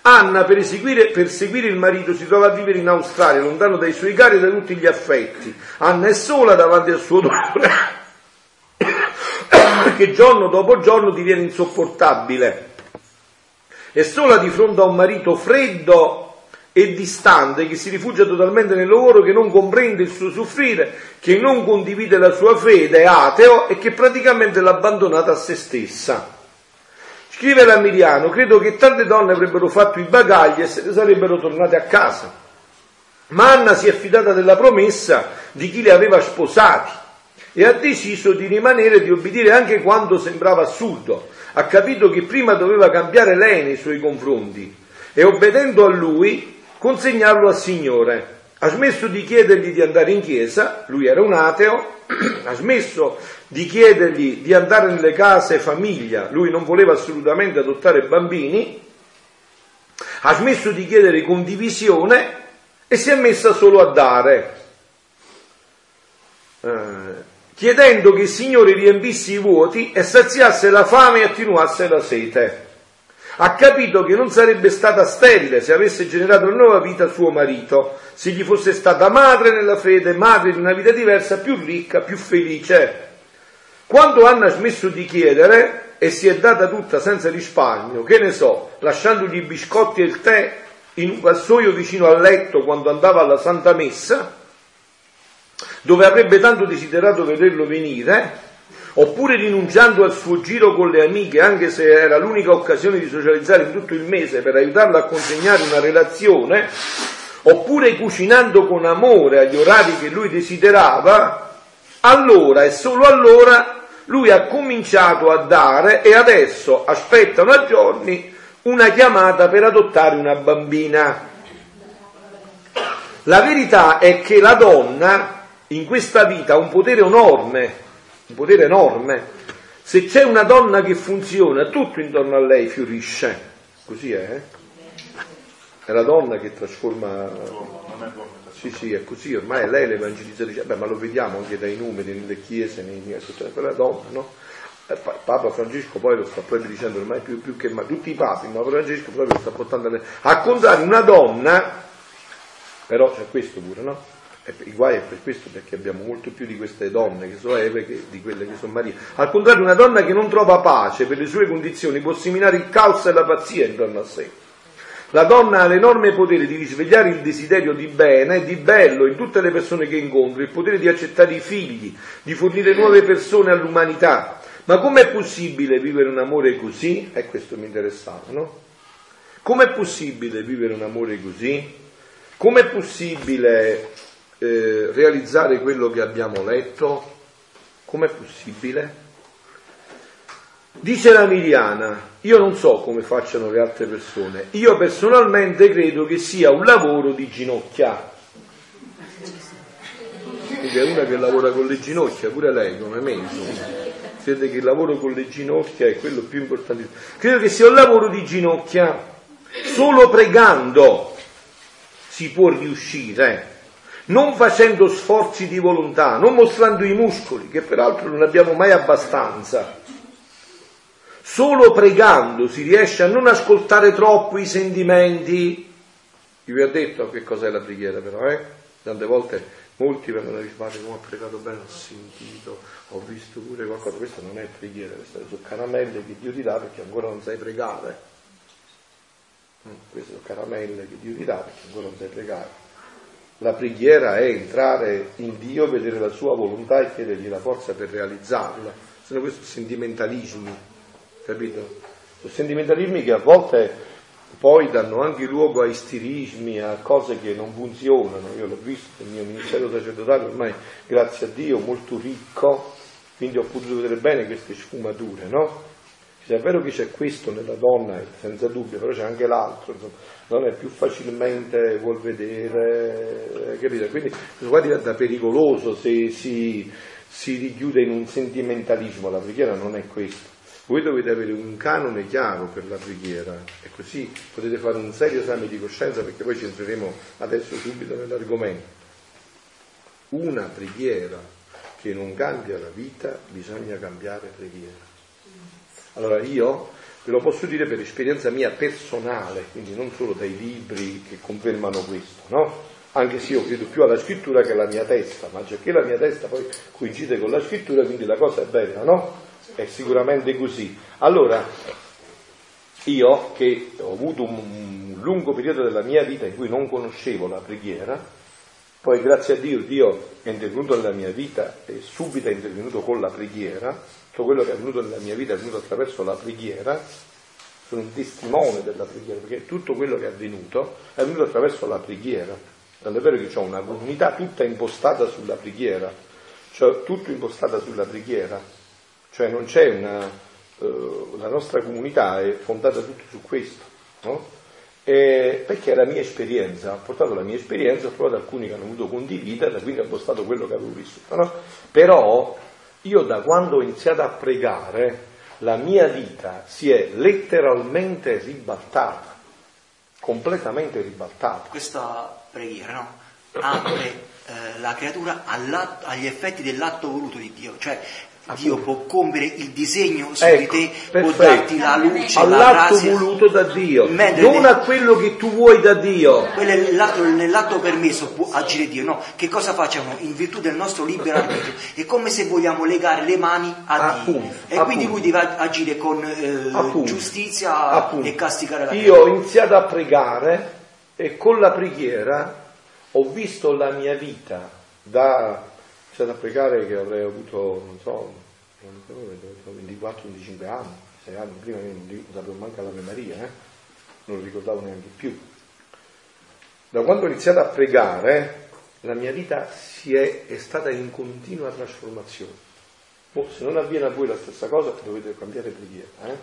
Anna per, eseguire, per seguire il marito si trova a vivere in Australia, lontano dai suoi cari e da tutti gli affetti. Anna è sola davanti al suo dolore, che giorno dopo giorno diviene insopportabile. È sola di fronte a un marito freddo e distante che si rifugia totalmente nel lavoro, che non comprende il suo soffrire, che non condivide la sua fede, è ateo e che praticamente l'ha abbandonata a se stessa. Scrive la Miriano, credo che tante donne avrebbero fatto i bagagli e se ne sarebbero tornate a casa. Ma Anna si è fidata della promessa di chi le aveva sposati e ha deciso di rimanere e di obbedire anche quando sembrava assurdo. Ha capito che prima doveva cambiare lei nei suoi confronti e obbedendo a lui consegnarlo al Signore. Ha smesso di chiedergli di andare in chiesa, lui era un ateo, ha smesso di chiedergli di andare nelle case famiglia, lui non voleva assolutamente adottare bambini, ha smesso di chiedere condivisione e si è messa solo a dare. Eh, chiedendo che il Signore riempisse i vuoti e saziasse la fame e attenuasse la sete. Ha capito che non sarebbe stata sterile se avesse generato una nuova vita suo marito, se gli fosse stata madre nella fede, madre di una vita diversa, più ricca, più felice. Quando Anna ha smesso di chiedere e si è data tutta senza risparmio, che ne so, lasciandogli i biscotti e il tè in un vassoio vicino al letto quando andava alla Santa Messa, dove avrebbe tanto desiderato vederlo venire, oppure rinunciando al suo giro con le amiche, anche se era l'unica occasione di socializzare in tutto il mese per aiutarla a consegnare una relazione, oppure cucinando con amore agli orari che lui desiderava, allora e solo allora lui ha cominciato a dare e adesso aspettano a giorni una chiamata per adottare una bambina. La verità è che la donna in questa vita ha un potere enorme, un potere enorme. Se c'è una donna che funziona, tutto intorno a lei fiorisce. Così è. Eh? È la donna che trasforma. Sì, sì, è così, ormai è lei l'evangelizzatrice. Beh, ma lo vediamo anche dai numeri nelle chiese, nei, quella donna, no? Eh, Papa Francesco poi lo sta proprio dicendo ormai più, più che mai, tutti i papi, ma Francesco proprio lo sta portando a, a contrario una donna, però c'è questo pure, no? Il guai è per questo perché abbiamo molto più di queste donne che sono Eve che di quelle che sono Maria. Al contrario, una donna che non trova pace per le sue condizioni può seminare il caos e la pazzia intorno a sé. La donna ha l'enorme potere di risvegliare il desiderio di bene e di bello in tutte le persone che incontra, il potere di accettare i figli, di fornire nuove persone all'umanità. Ma com'è possibile vivere un amore così? E questo mi interessava, no? Com'è possibile vivere un amore così? Com'è possibile eh, realizzare quello che abbiamo letto? Com'è possibile? Dice la Miriana, io non so come facciano le altre persone, io personalmente credo che sia un lavoro di ginocchia. Quindi è una che lavora con le ginocchia, pure lei come me, insomma. Crede che il lavoro con le ginocchia è quello più importante. Credo che sia un lavoro di ginocchia. Solo pregando si può riuscire non facendo sforzi di volontà, non mostrando i muscoli, che peraltro non abbiamo mai abbastanza. Solo pregando si riesce a non ascoltare troppo i sentimenti. Io vi ho detto che cos'è la preghiera però, eh? Tante volte molti vengono a dire, come ho pregato bene, ho sentito, ho visto pure qualcosa. Questa non è preghiera, queste sono caramelle che Dio ti dà perché ancora non sai pregare. Mm, queste sono caramelle che Dio ti dà perché ancora non sai pregare. La preghiera è entrare in Dio, vedere la sua volontà e chiedergli la forza per realizzarla. Se no questi sono sentimentalismi, capito? Sono sentimentalismi che a volte poi danno anche luogo a istirismi, a cose che non funzionano. Io l'ho visto nel mio ministero sacerdotale, ormai grazie a Dio molto ricco, quindi ho potuto vedere bene queste sfumature, no? Se è vero che c'è questo nella donna, senza dubbio, però c'è anche l'altro, insomma, donna è più facilmente vuol vedere, capite? Quindi qua diventa pericoloso se si, si richiude in un sentimentalismo, la preghiera non è questo. Voi dovete avere un canone chiaro per la preghiera e così potete fare un serio esame di coscienza perché poi ci entreremo adesso subito nell'argomento. Una preghiera che non cambia la vita, bisogna cambiare preghiera. Allora io ve lo posso dire per esperienza mia personale, quindi non solo dai libri che confermano questo, no? Anche se io credo più alla scrittura che alla mia testa, ma già che la mia testa poi coincide con la scrittura, quindi la cosa è bella, no? È sicuramente così. Allora, io che ho avuto un lungo periodo della mia vita in cui non conoscevo la preghiera, poi grazie a Dio Dio è intervenuto nella mia vita e subito è intervenuto con la preghiera, tutto quello che è avvenuto nella mia vita è avvenuto attraverso la preghiera, sono un testimone della preghiera, perché tutto quello che è avvenuto è avvenuto attraverso la preghiera. Tanto è vero che ho una comunità tutta impostata sulla preghiera, cioè tutto impostata sulla preghiera, cioè non c'è una, uh, la nostra comunità è fondata tutto su questo, no? E perché è la mia esperienza, ho portato la mia esperienza, ho trovato alcuni che hanno voluto condividerla, quindi ho postato quello che avevo vissuto, no? Però io da quando ho iniziato a pregare, la mia vita si è letteralmente ribaltata, completamente ribaltata. Questa preghiera, no? Apre eh, la creatura agli effetti dell'atto voluto di Dio, cioè Dio può compiere il disegno su Ecco, di te, perfetto. può darti la luce, la all'atto grazia. voluto da Dio, non a quello che tu vuoi da Dio. Quello è l'atto- nell'atto permesso può agire Dio, no? Che cosa facciamo? In virtù del nostro libero arbitrio. È come se vogliamo legare le mani a Dio. Appunto, e quindi appunto. lui deve agire con eh, Appunto. giustizia Appunto. e castigare la Io ho iniziato a pregare e con la preghiera ho visto la mia vita da ho iniziato a pregare che avrei avuto, non so, 24-25 anni, 6 anni prima io non sapevo manco l'Ave Maria, eh? non lo ricordavo neanche più. Da quando ho iniziato a pregare, la mia vita è, è stata in continua trasformazione. Boh, se non avviene a voi la stessa cosa, dovete cambiare preghiera, eh?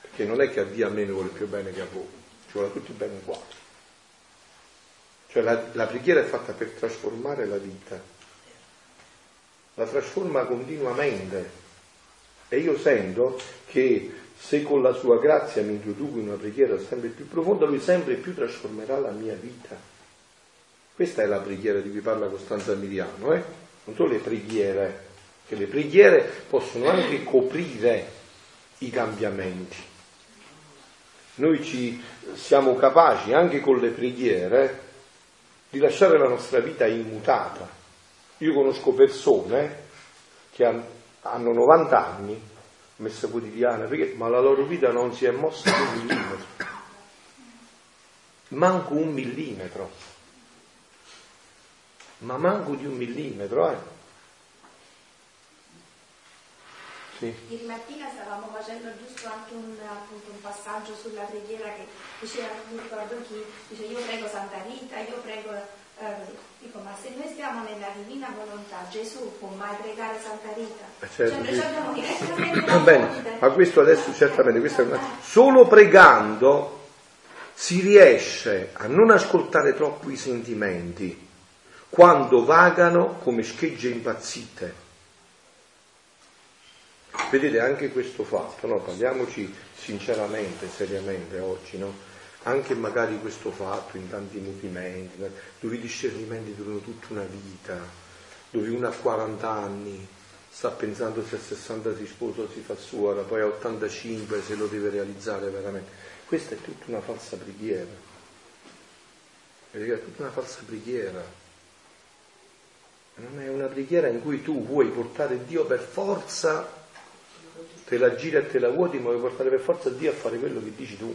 perché non è che a Dio a me ne vuole più bene che a voi, ci vuole a tutti bene uguali. Cioè la, la preghiera è fatta per trasformare la vita, la trasforma continuamente e io sento che se con la sua grazia mi introduco in una preghiera sempre più profonda, lui sempre più trasformerà la mia vita. Questa è la preghiera di cui parla Costanza Miriano, eh? non solo le preghiere, che le preghiere possono anche coprire i cambiamenti. Noi ci siamo capaci anche con le preghiere di lasciare la nostra vita immutata. Io conosco persone che han- hanno 90 anni, messa quotidiana, perché- ma la loro vita non si è mossa un millimetro. Manco un millimetro. Ma manco di un millimetro, eh. Sì. Ieri mattina stavamo facendo giusto anche un, appunto, un passaggio sulla preghiera che diceva, non ricordo chi, dice io prego Santa Rita, io prego, eh, dico ma se noi stiamo nella divina volontà, Gesù può mai pregare Santa Rita? Eh, certo, cioè sì. abbiamo direttamente bene, ma questo adesso certamente, questo una- solo pregando si riesce a non ascoltare troppo i sentimenti quando vagano come schegge impazzite. Vedete anche questo fatto, no? parliamoci sinceramente, seriamente oggi, no? anche magari questo fatto in tanti movimenti, dove i discernimenti durano tutta una vita, dove uno a 40 anni sta pensando se a 60 si sposa o si fa suora, poi a 85 se lo deve realizzare veramente. Questa è tutta una falsa preghiera. È tutta una falsa preghiera. Non è una preghiera in cui tu vuoi portare Dio per forza, te la giri e te la vuoti, ma vuoi portare per forza Dio a fare quello che dici tu.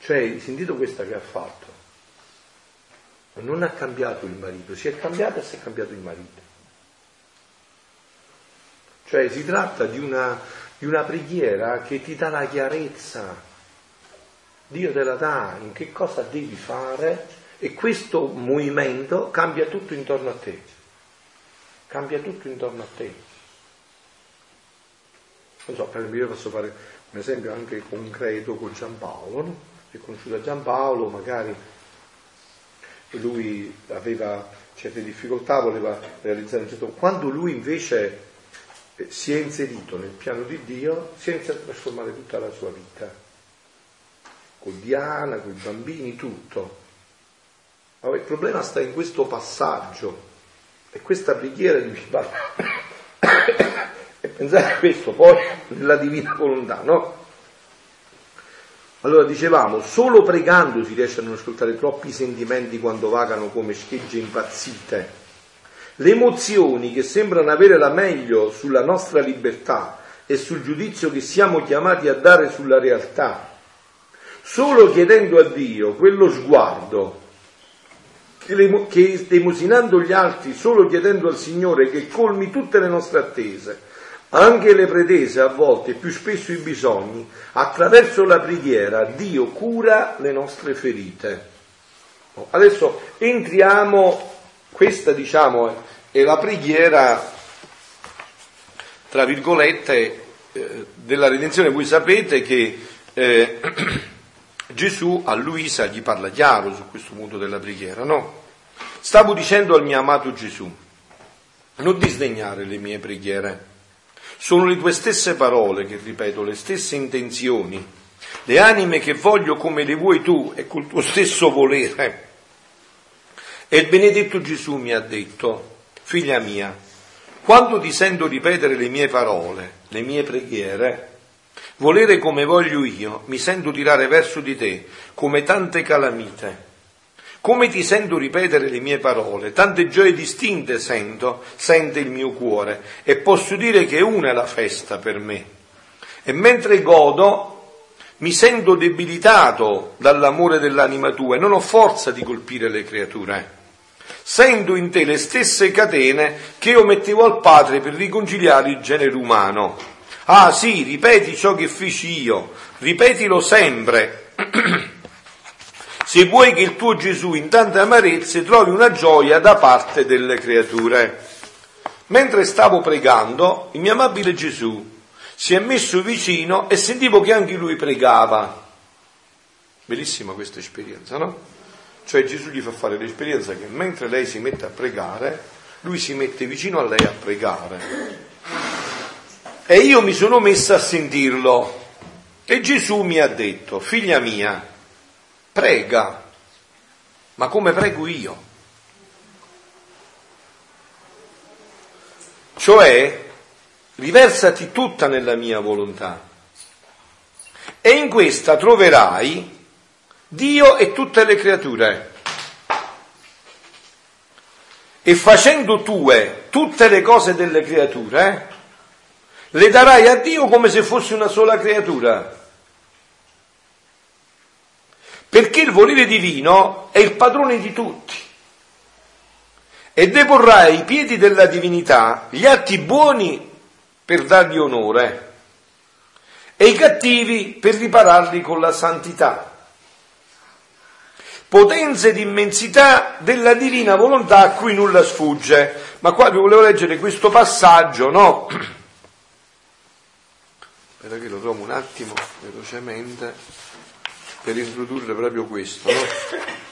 Cioè, hai sentito questa che ha fatto? Non ha cambiato il marito, si è cambiata e si è cambiato il marito. Cioè si tratta di una, di una preghiera che ti dà la chiarezza. Dio te la dà in che cosa devi fare e questo movimento cambia tutto intorno a te. Cambia tutto intorno a te. Non so, per esempio io posso fare un esempio anche concreto con Giampaolo, no? È conosciuto Giampaolo, magari lui aveva certe difficoltà, voleva realizzare un certo... Quando lui invece eh, si è inserito nel piano di Dio, si è iniziato a trasformare tutta la sua vita, con Diana, con i bambini, tutto. Ma il problema sta in questo passaggio e questa preghiera di cui parla. Pensare a questo poi nella divina volontà, no? Allora dicevamo, solo pregando si riesce a non ascoltare troppi sentimenti quando vagano come schegge impazzite. Le emozioni che sembrano avere la meglio sulla nostra libertà e sul giudizio che siamo chiamati a dare sulla realtà. Solo chiedendo a Dio quello sguardo che, che gli altri, solo chiedendo al Signore che colmi tutte le nostre attese, anche le pretese a volte, più spesso i bisogni, attraverso la preghiera Dio cura le nostre ferite. Adesso entriamo, questa diciamo è- è la preghiera, tra virgolette, eh, della redenzione. Voi sapete che eh, Gesù a Luisa gli parla chiaro su questo punto della preghiera, no? Stavo dicendo al mio amato Gesù, non disdegnare le mie preghiere. Sono le tue stesse parole che ripeto, le stesse intenzioni, le anime che voglio come le vuoi tu e col tuo stesso volere. E il benedetto Gesù mi ha detto, figlia mia, quando ti sento ripetere le mie parole, le mie preghiere, volere come voglio io, mi sento tirare verso di te come tante calamite. Come ti sento ripetere le mie parole, tante gioie distinte sento, sente il mio cuore, e posso dire che una è la festa per me. E mentre godo, mi sento debilitato dall'amore dell'anima tua e non ho forza di colpire le creature sento in te le stesse catene che io mettevo al Padre per riconciliare il genere umano. Ah sì, ripeti ciò che feci io, ripetilo sempre. Se vuoi che il tuo Gesù in tante amarezze trovi una gioia da parte delle creature. Mentre stavo pregando, il mio amabile Gesù si è messo vicino e sentivo che anche lui pregava. Bellissima questa esperienza, no? Cioè Gesù gli fa fare l'esperienza che mentre lei si mette a pregare, lui si mette vicino a lei a pregare. E io mi sono messa a sentirlo. E Gesù mi ha detto, figlia mia, prega, ma come prego io? Cioè, riversati tutta nella mia volontà. E in questa troverai Dio e tutte le creature. E facendo tue tutte le cose delle creature, le darai a Dio come se fosse una sola creatura. Perché il volere divino è il padrone di tutti. E deporrai ai piedi della divinità gli atti buoni per dargli onore e i cattivi per ripararli con la santità potenze di immensità della divina volontà a cui nulla sfugge. Ma qua vi volevo leggere questo passaggio, no? Aspetta che lo trovo un attimo velocemente per introdurre proprio questo, no?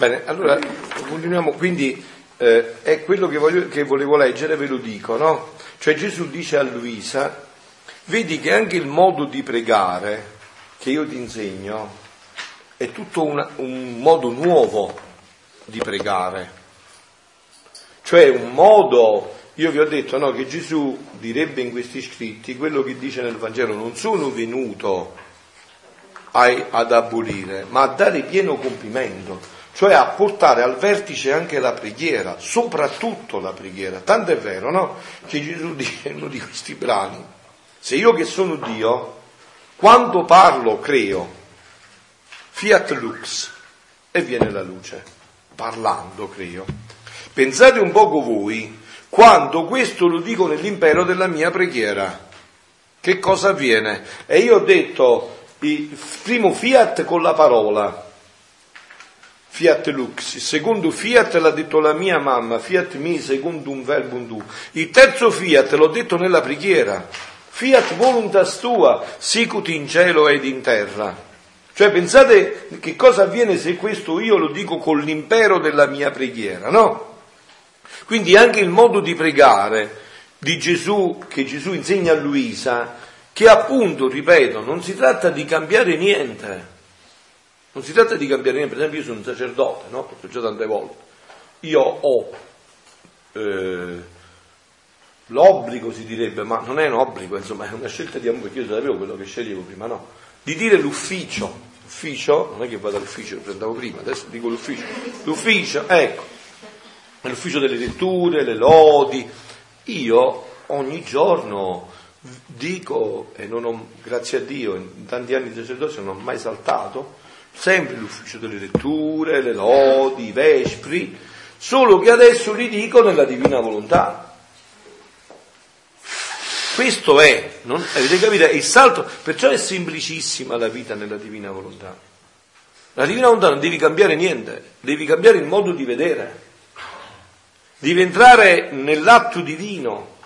bene, allora continuiamo, quindi eh, è quello che, voglio, che volevo leggere, ve lo dico, no? Cioè Gesù dice a Luisa, vedi che anche il modo di pregare che io ti insegno è tutto una, un modo nuovo di pregare, cioè un modo io vi ho detto no, che Gesù direbbe in questi scritti quello che dice nel Vangelo, non sono venuto ad abolire, ma a dare pieno compimento, cioè a portare al vertice anche la preghiera, soprattutto la preghiera. Tanto è vero, no? Che Gesù dice in uno di questi brani, se io che sono Dio, quando parlo creo, fiat lux, e viene la luce, parlando creo. Pensate un poco voi quando questo lo dico nell'impero della mia preghiera. Che cosa avviene? E io ho detto il primo fiat con la parola, fiat lux, il secondo fiat l'ha detto la mia mamma, fiat mi secondo un verbum tu, il terzo fiat l'ho detto nella preghiera, fiat voluntas tua, sicut in cielo ed in terra. Cioè pensate che cosa avviene se questo io lo dico con l'impero della mia preghiera, no? Quindi anche il modo di pregare di Gesù, che Gesù insegna a Luisa, che appunto, ripeto, non si tratta di cambiare niente. Non si tratta di cambiare niente, per esempio io sono un sacerdote, no? L'ho già tante volte. Io ho eh, l'obbligo, si direbbe, ma non è un obbligo, insomma, è una scelta di amore, perché io sapevo quello che sceglievo prima, no? Di dire l'ufficio. L'ufficio, non è che vado all'ufficio, lo prendevo prima, adesso dico l'ufficio. L'ufficio, ecco, l'ufficio delle letture, le lodi, io ogni giorno dico, e non ho, grazie a Dio, in tanti anni di sacerdozio non ho mai saltato, sempre l'ufficio delle letture, le lodi, i vespri, solo che adesso li dico nella divina volontà. Questo è, non, avete capito? È il salto, perciò è semplicissima la vita nella divina volontà. La divina volontà non devi cambiare niente, devi cambiare il modo di vedere, devi entrare nell'atto divino.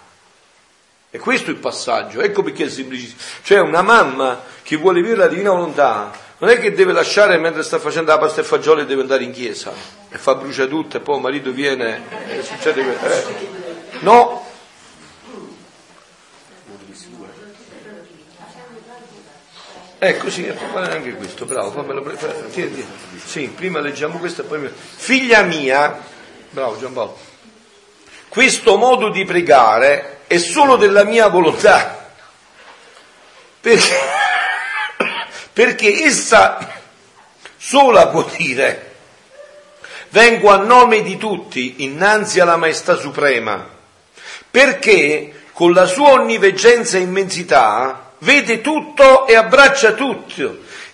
E questo è il passaggio, ecco perché è semplicissimo. Cioè una mamma che vuole vivere la divina volontà non è che deve lasciare mentre sta facendo la pasta e fagioli deve andare in chiesa e fa brucia tutto e poi il marito viene e succede questo. Eh. No, Ecco, sì, fare anche questo, bravo, fammelo pre- Sì, prima leggiamo questo e poi... Figlia mia, bravo Giampaolo, questo modo di pregare è solo della mia volontà, perché, perché essa sola può dire, vengo a nome di tutti innanzi alla Maestà Suprema, perché con la sua onniveggenza e immensità vede tutto e abbraccia tutti,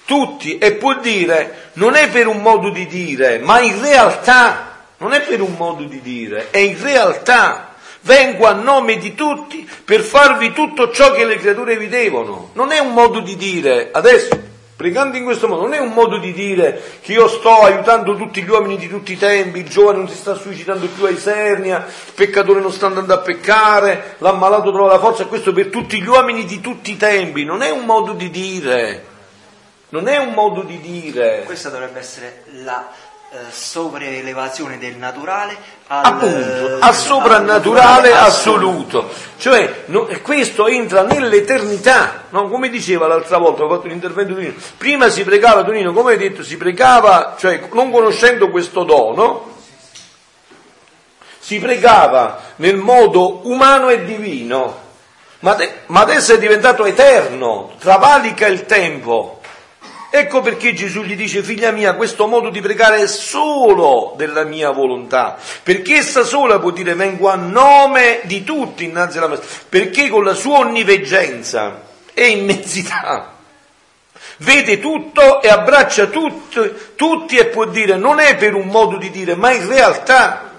tutti e può dire, non è per un modo di dire, ma in realtà, non è per un modo di dire, è in realtà. Vengo a nome di tutti per farvi tutto ciò che le creature vi devono. Non è un modo di dire, adesso Pregando in questo modo non è un modo di dire che io sto aiutando tutti gli uomini di tutti i tempi, il giovane non si sta suicidando più a Isernia, il peccatore non sta andando a peccare, l'ammalato trova la forza, questo per tutti gli uomini di tutti i tempi, non è un modo di dire, non è un modo di dire. Questa dovrebbe essere la eh, del naturale al, Appunto, al soprannaturale assoluto. Cioè, no, questo entra nell'eternità, no? come diceva l'altra volta, ho fatto l'intervento di Tonino, prima si pregava, Tonino, come hai detto, si pregava, cioè non conoscendo questo dono, si pregava nel modo umano e divino, ma, de- ma adesso è diventato eterno, travalica il tempo. Ecco perché Gesù gli dice, figlia mia, questo modo di pregare è solo della mia volontà, perché essa sola può dire vengo a nome di tutti innanzi alla mia, perché con la sua onniveggenza e immensità vede tutto e abbraccia tutti, tutti e può dire, non è per un modo di dire, ma in realtà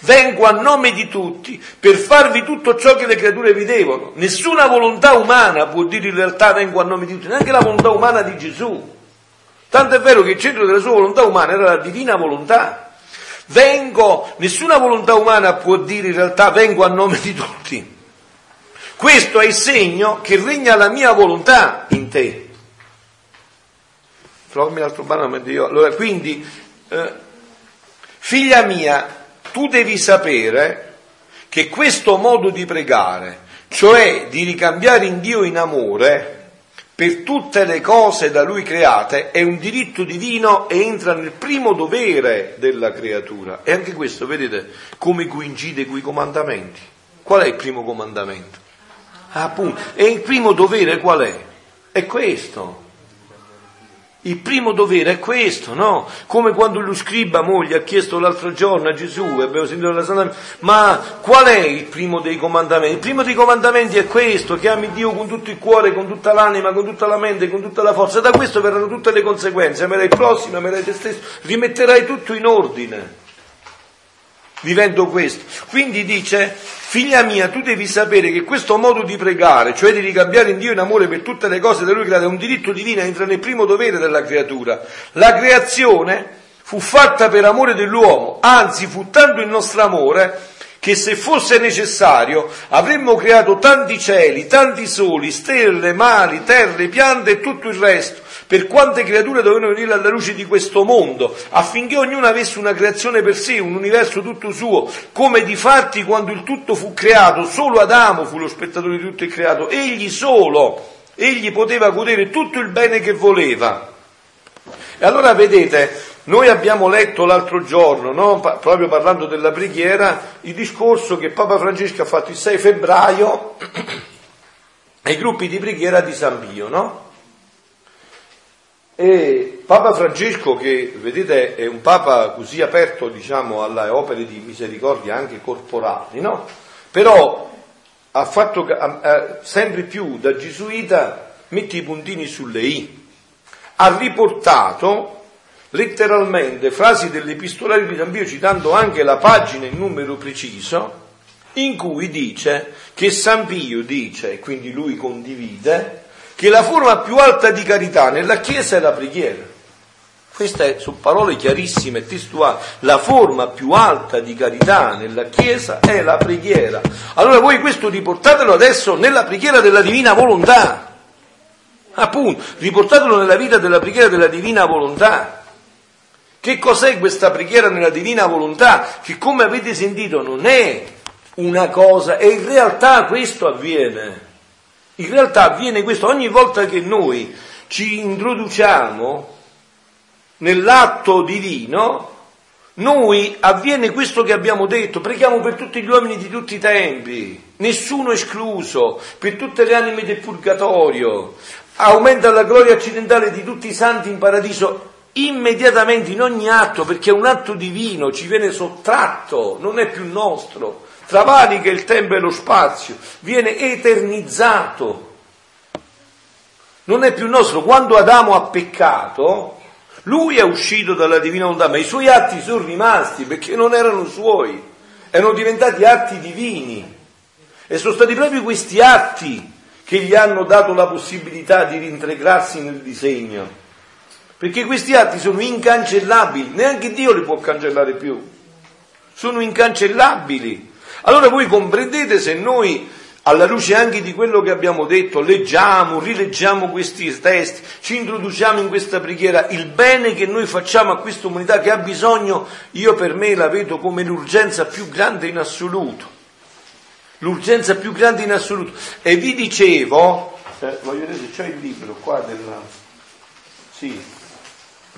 vengo a nome di tutti per farvi tutto ciò che le creature vi devono. Nessuna volontà umana può dire in realtà vengo a nome di tutti, neanche la volontà umana di Gesù. Tanto è vero che il centro della sua volontà umana era la divina volontà. Vengo, nessuna volontà umana può dire in realtà vengo a nome di tutti. Questo è il segno che regna la mia volontà in te. Trovami l'altro brano mentre io. Allora, quindi, eh, figlia mia, tu devi sapere che questo modo di pregare, cioè di ricambiare in Dio in amore, per tutte le cose da lui create è un diritto divino e entra nel primo dovere della creatura. E anche questo, vedete, come coincide con i comandamenti. Qual è il primo comandamento? Ah, appunto. E il primo dovere qual è? È questo. Il primo dovere è questo, no? Come quando lo scriba moglie ha chiesto l'altro giorno a Gesù, abbiamo sentito la Santa ma qual è il primo dei comandamenti? Il primo dei comandamenti è questo, che ami Dio con tutto il cuore, con tutta l'anima, con tutta la mente, con tutta la forza. Da questo verranno tutte le conseguenze, amerai il prossimo, amerai te stesso, rimetterai tutto in ordine vivendo questo. Quindi dice, figlia mia, tu devi sapere che questo modo di pregare, cioè di ricambiare in Dio in amore per tutte le cose da Lui create, è un diritto divino, entra nel primo dovere della creatura. La creazione fu fatta per amore dell'uomo, anzi fu tanto il nostro amore che se fosse necessario avremmo creato tanti cieli, tanti soli, stelle, mari, terre, piante e tutto il resto per quante creature dovevano venire alla luce di questo mondo, affinché ognuno avesse una creazione per sé, un universo tutto suo, come di fatti quando il tutto fu creato, solo Adamo fu lo spettatore di tutto il creato, egli solo, egli poteva godere tutto il bene che voleva. E allora vedete, noi abbiamo letto l'altro giorno, no? pa- proprio parlando della preghiera, il discorso che Papa Francesco ha fatto il 6 febbraio ai gruppi di preghiera di San Pio, no? E Papa Francesco, che vedete è un Papa così aperto diciamo, alle opere di misericordia anche corporali, no? però ha fatto ha, sempre più da gesuita, metti i puntini sulle i, ha riportato letteralmente frasi dell'epistolario di San Pio citando anche la pagina in numero preciso in cui dice che San Pio dice, e quindi lui condivide, che la forma più alta di carità nella Chiesa è la preghiera. Queste sono parole chiarissime e testuali. La forma più alta di carità nella Chiesa è la preghiera. Allora voi questo riportatelo adesso nella preghiera della divina volontà. Appunto, riportatelo nella vita della preghiera della divina volontà. Che cos'è questa preghiera nella divina volontà? Che come avete sentito non è una cosa, e in realtà questo avviene. In realtà avviene questo ogni volta che noi ci introduciamo nell'atto divino, noi avviene questo che abbiamo detto, preghiamo per tutti gli uomini di tutti i tempi, nessuno escluso, per tutte le anime del purgatorio, aumenta la gloria accidentale di tutti i santi in paradiso immediatamente in ogni atto, perché è un atto divino, ci viene sottratto, non è più nostro, travalica il tempo e lo spazio, viene eternizzato. Non è più nostro. Quando Adamo ha peccato, lui è uscito dalla divina volontà, ma i suoi atti sono rimasti perché non erano suoi, erano diventati atti divini. E sono stati proprio questi atti che gli hanno dato la possibilità di rintegrarsi nel disegno. Perché questi atti sono incancellabili, neanche Dio li può cancellare più. Sono incancellabili. Allora voi comprendete se noi alla luce anche di quello che abbiamo detto, leggiamo, rileggiamo questi testi, ci introduciamo in questa preghiera, il bene che noi facciamo a questa umanità che ha bisogno, io per me la vedo come l'urgenza più grande in assoluto. L'urgenza più grande in assoluto. E vi dicevo, eh, voglio vedere se c'è il libro qua della... Sì,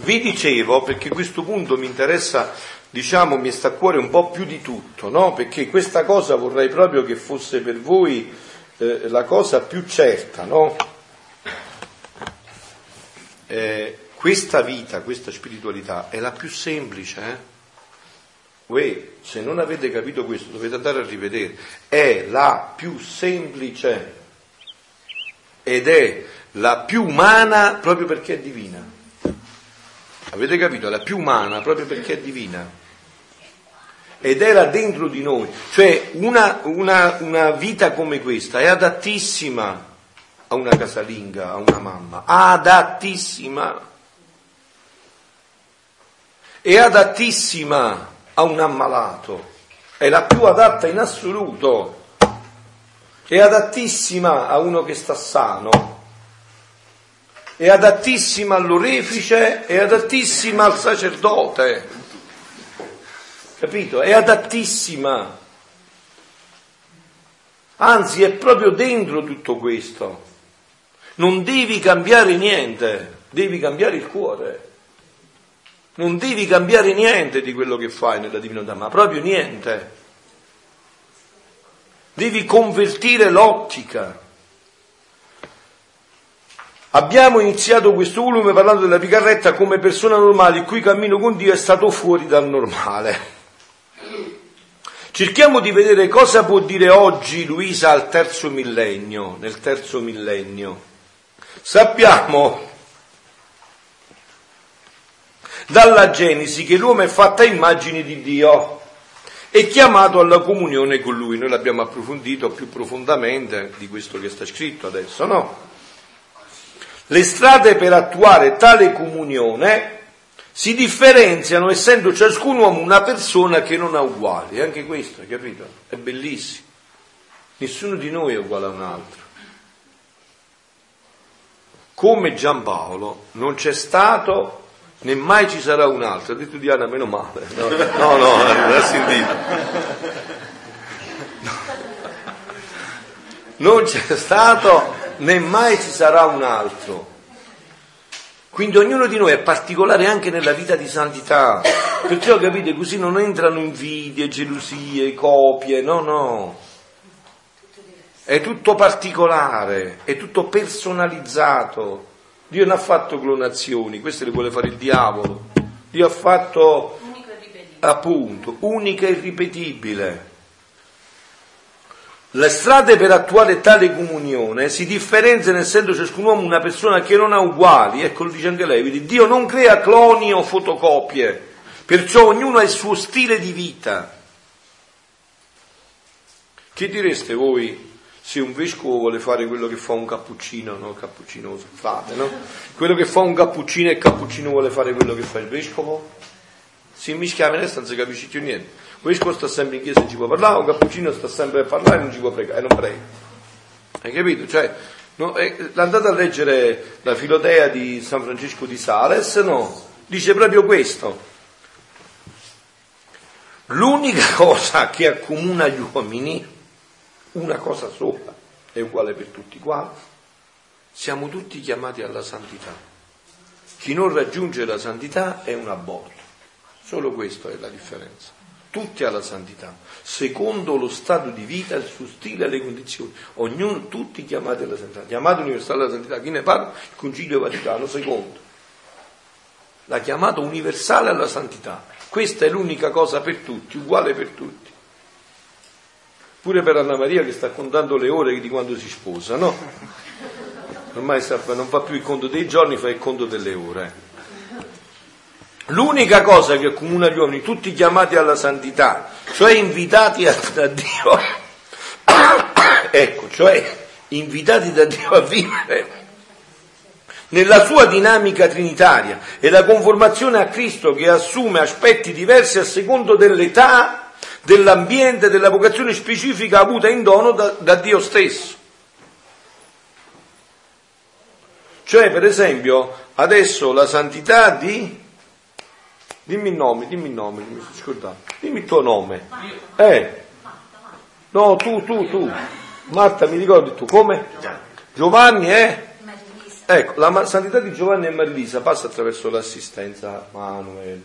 vi dicevo, perché questo punto mi interessa diciamo, mi sta a cuore un po' più di tutto, no? Perché questa cosa vorrei proprio che fosse per voi eh, la cosa più certa, no? Eh, questa vita, questa spiritualità è la più semplice, eh? Voi, se non avete capito questo, dovete andare a rivedere. È la più semplice ed è la più umana proprio perché è divina. Avete capito? È la più umana proprio perché è divina ed era dentro di noi. Cioè una, una, una vita come questa è adattissima a una casalinga, a una mamma, adattissima. È adattissima a un ammalato, è la più adatta in assoluto. È adattissima a uno che sta sano, è adattissima all'orefice, è adattissima al sacerdote capito? È adattissima. Anzi, è proprio dentro tutto questo. Non devi cambiare niente, devi cambiare il cuore. Non devi cambiare niente di quello che fai nella divinità, ma proprio niente. Devi convertire l'ottica. Abbiamo iniziato questo volume parlando della picarretta come persona normale il cui cammino con Dio è stato fuori dal normale. Cerchiamo di vedere cosa può dire oggi Luisa al terzo millennio, nel terzo millennio. Sappiamo dalla Genesi che l'uomo è fatto a immagine di Dio e chiamato alla comunione con Lui. Noi l'abbiamo approfondito più profondamente di questo che sta scritto adesso, no? Le strade per attuare tale comunione si differenziano essendo ciascun uomo una persona che non ha uguali, anche questo, capito? È bellissimo. Nessuno di noi è uguale a un altro. Come Giampaolo non c'è stato né mai ci sarà un altro. Ha detto Diana, meno male. No, no, no non ha sentito. Non c'è stato né mai ci sarà un altro. Quindi ognuno di noi è particolare anche nella vita di santità. Perciò capite, così non entrano invidie, gelosie, copie, no, no. È tutto particolare, è tutto personalizzato. Dio non ha fatto clonazioni, queste le vuole fare il diavolo. Dio ha fatto, appunto, unica e irripetibile. Le strade per attuare tale comunione si differenziano essendo ciascun uomo una persona che non ha uguali, ecco lo dice anche quindi Dio non crea cloni o fotocopie, perciò ognuno ha il suo stile di vita. Che direste voi se un vescovo vuole fare quello che fa un cappuccino, no? Cappuccino fate, no? Quello che fa un cappuccino e il cappuccino vuole fare quello che fa il vescovo? Si mischia a non si capisce più niente. Vescovo sta sempre in chiesa e ci può parlare, un cappuccino sta sempre a parlare e non ci può pregare, e non prega. Hai capito? Cioè, no, eh, andate a leggere la Filodea di San Francesco di Sales, no? Dice proprio questo. L'unica cosa che accomuna gli uomini, una cosa sola, è uguale per tutti quanti, siamo tutti chiamati alla santità. Chi non raggiunge la santità è un aborto. Solo questa è la differenza. Tutti alla santità, secondo lo stato di vita, il suo stile e le condizioni. Ognuno, tutti chiamati alla santità. Chiamata universale alla santità, chi ne parla? Il Concilio Vaticano II. La chiamata universale alla santità. Questa è l'unica cosa per tutti, uguale per tutti. Pure per Anna Maria che sta contando le ore di quando si sposa, no? Ormai non fa più il conto dei giorni, fa il conto delle ore. L'unica cosa che accomuna gli uomini, tutti chiamati alla santità, cioè invitati a, da Dio, ecco, cioè invitati da Dio a vivere nella sua dinamica trinitaria e la conformazione a Cristo che assume aspetti diversi a secondo dell'età, dell'ambiente, della vocazione specifica avuta in dono da, da Dio stesso. Cioè, per esempio, adesso la santità di Dimmi il nome, dimmi il nome, mi sono scordato. Dimmi il tuo nome. Eh. No, tu, tu, tu. Marta, mi ricordi tu come? Giovanni eh? Ecco, la santità di Giovanni e Marilisa passa attraverso l'assistenza Manuel,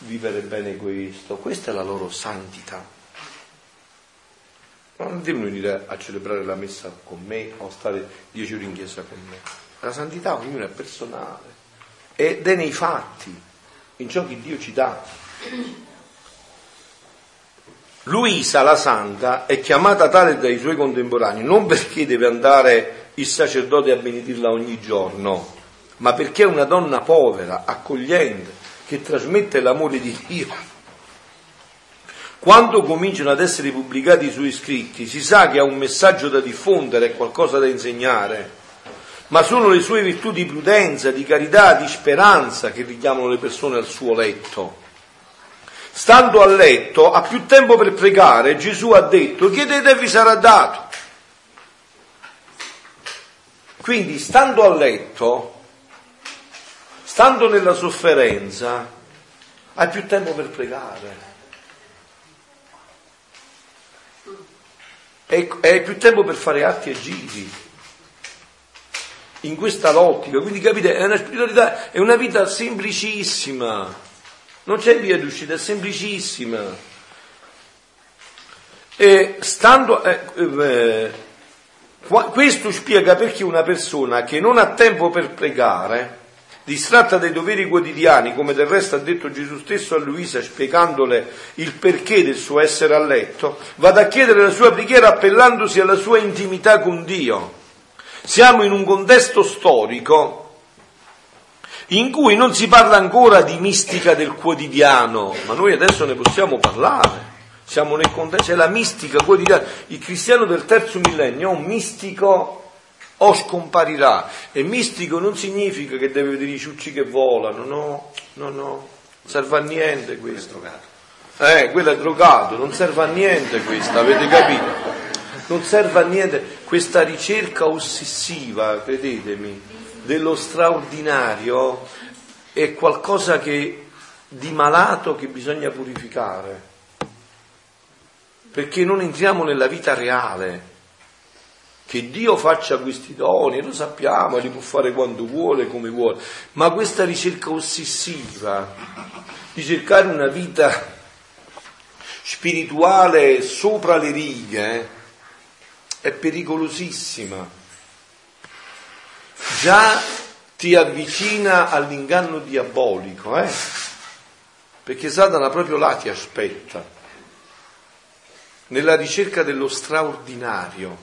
vivere bene questo. Questa è la loro santità. Non devono venire a celebrare la messa con me o stare dieci ore in chiesa con me. La santità ognuno è personale ed è nei fatti in ciò che Dio ci dà. Luisa la santa è chiamata tale dai suoi contemporanei non perché deve andare il sacerdote a benedirla ogni giorno, ma perché è una donna povera, accogliente, che trasmette l'amore di Dio. Quando cominciano ad essere pubblicati i suoi scritti, si sa che ha un messaggio da diffondere, qualcosa da insegnare ma sono le sue virtù di prudenza, di carità, di speranza che richiamano le persone al suo letto. Stando a letto, ha più tempo per pregare, Gesù ha detto, chiedete e vi sarà dato. Quindi, stando a letto, stando nella sofferenza, hai più tempo per pregare. E hai più tempo per fare atti e giri in questa lottica. Quindi capite, è una spiritualità, è una vita semplicissima. Non c'è via d'uscita, è semplicissima. E stando, eh, eh, questo spiega perché una persona che non ha tempo per pregare, distratta dai doveri quotidiani, come del resto ha detto Gesù stesso a Luisa spiegandole il perché del suo essere a letto, vada a chiedere la sua preghiera appellandosi alla sua intimità con Dio. Siamo in un contesto storico in cui non si parla ancora di mistica del quotidiano, ma noi adesso ne possiamo parlare. Siamo nel contesto, c'è la mistica quotidiana. Il cristiano del terzo millennio è un mistico o scomparirà. E mistico non significa che deve vedere i ciucci che volano, no, no, no, non serve a niente questo. Eh, quello è drogato, non serve a niente questo, avete capito? non serve a niente questa ricerca ossessiva, credetemi, dello straordinario è qualcosa che, di malato che bisogna purificare, perché non entriamo nella vita reale. Che Dio faccia questi doni, lo sappiamo, li può fare quando vuole, come vuole, ma questa ricerca ossessiva di cercare una vita spirituale sopra le righe, è pericolosissima. Già ti avvicina all'inganno diabolico, eh? perché Satana proprio là ti aspetta. nella ricerca dello straordinario.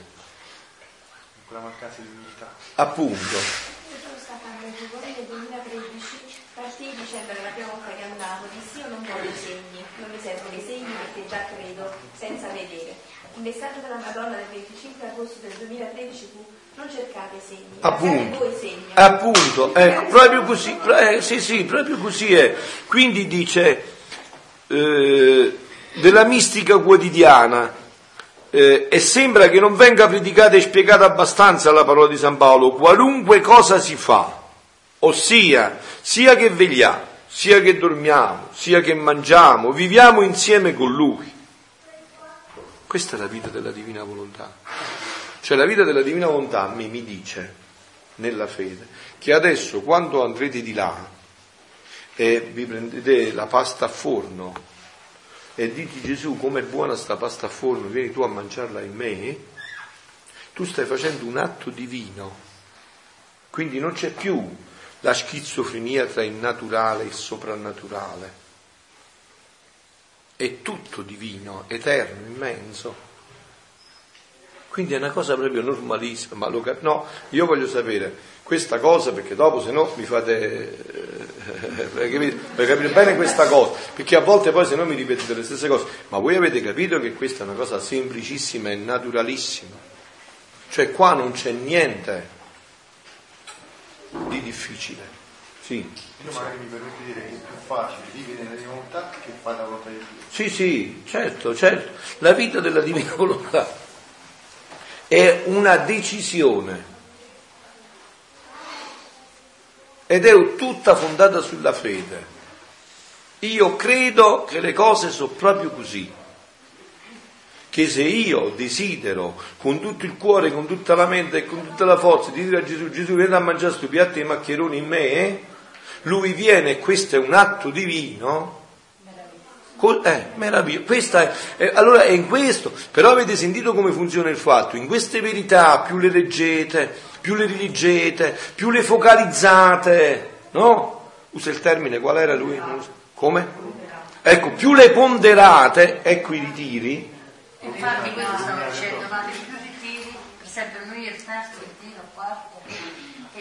Quella mancanza di dignità. Appunto. Io sono stata nel nel 2013, partii dicendo che la prima volta che andavo, dissi io non voglio segni, non mi servono i segni perché già credo senza vedere. Il messaggio della Madonna del 25 agosto del 2013 fu non cercate segni, Appunto, voi segni. appunto, ecco, proprio così, eh, sì, sì, proprio così è. Quindi dice eh, della mistica quotidiana eh, e sembra che non venga predicata e spiegata abbastanza la parola di San Paolo, qualunque cosa si fa, ossia sia che vegliamo, sia che dormiamo, sia che mangiamo, viviamo insieme con Lui. Questa è la vita della divina volontà. Cioè la vita della divina volontà me mi dice, nella fede, che adesso quando andrete di là e vi prendete la pasta a forno e dite Gesù com'è buona sta pasta a forno, vieni tu a mangiarla in me, tu stai facendo un atto divino. Quindi non c'è più la schizofrenia tra il naturale e il soprannaturale. È tutto divino, eterno, immenso. Quindi è una cosa proprio normalissima. Ma lo, no, io voglio sapere questa cosa perché dopo se no mi fate eh, per, capire, per capire bene questa cosa, perché a volte poi se no mi ripetete le stesse cose, ma voi avete capito che questa è una cosa semplicissima e naturalissima. Cioè qua non c'è niente di difficile. Sì. Io magari mi permetto di dire che è più facile vivere nella divina volontà che fare la volontà di Dio. Sì, sì, certo, certo. La vita della divina volontà è una decisione. Ed è tutta fondata sulla fede. Io credo che le cose sono proprio così, che se io desidero con tutto il cuore, con tutta la mente e con tutta la forza di dire a Gesù, Gesù vieni a mangiare questo piatto di maccheroni in me, lui viene questo è un atto divino, eh, meraviglioso. È, eh, allora è in questo, però avete sentito come funziona il fatto? In queste verità più le leggete, più le riligete, più le focalizzate, no? Usa il termine, qual era lui? Come? Ecco, più le ponderate, ecco i ritiri. Infatti questo stavo dicendo, ma più ritiri, per esempio noi il terzo ritiro, quarto,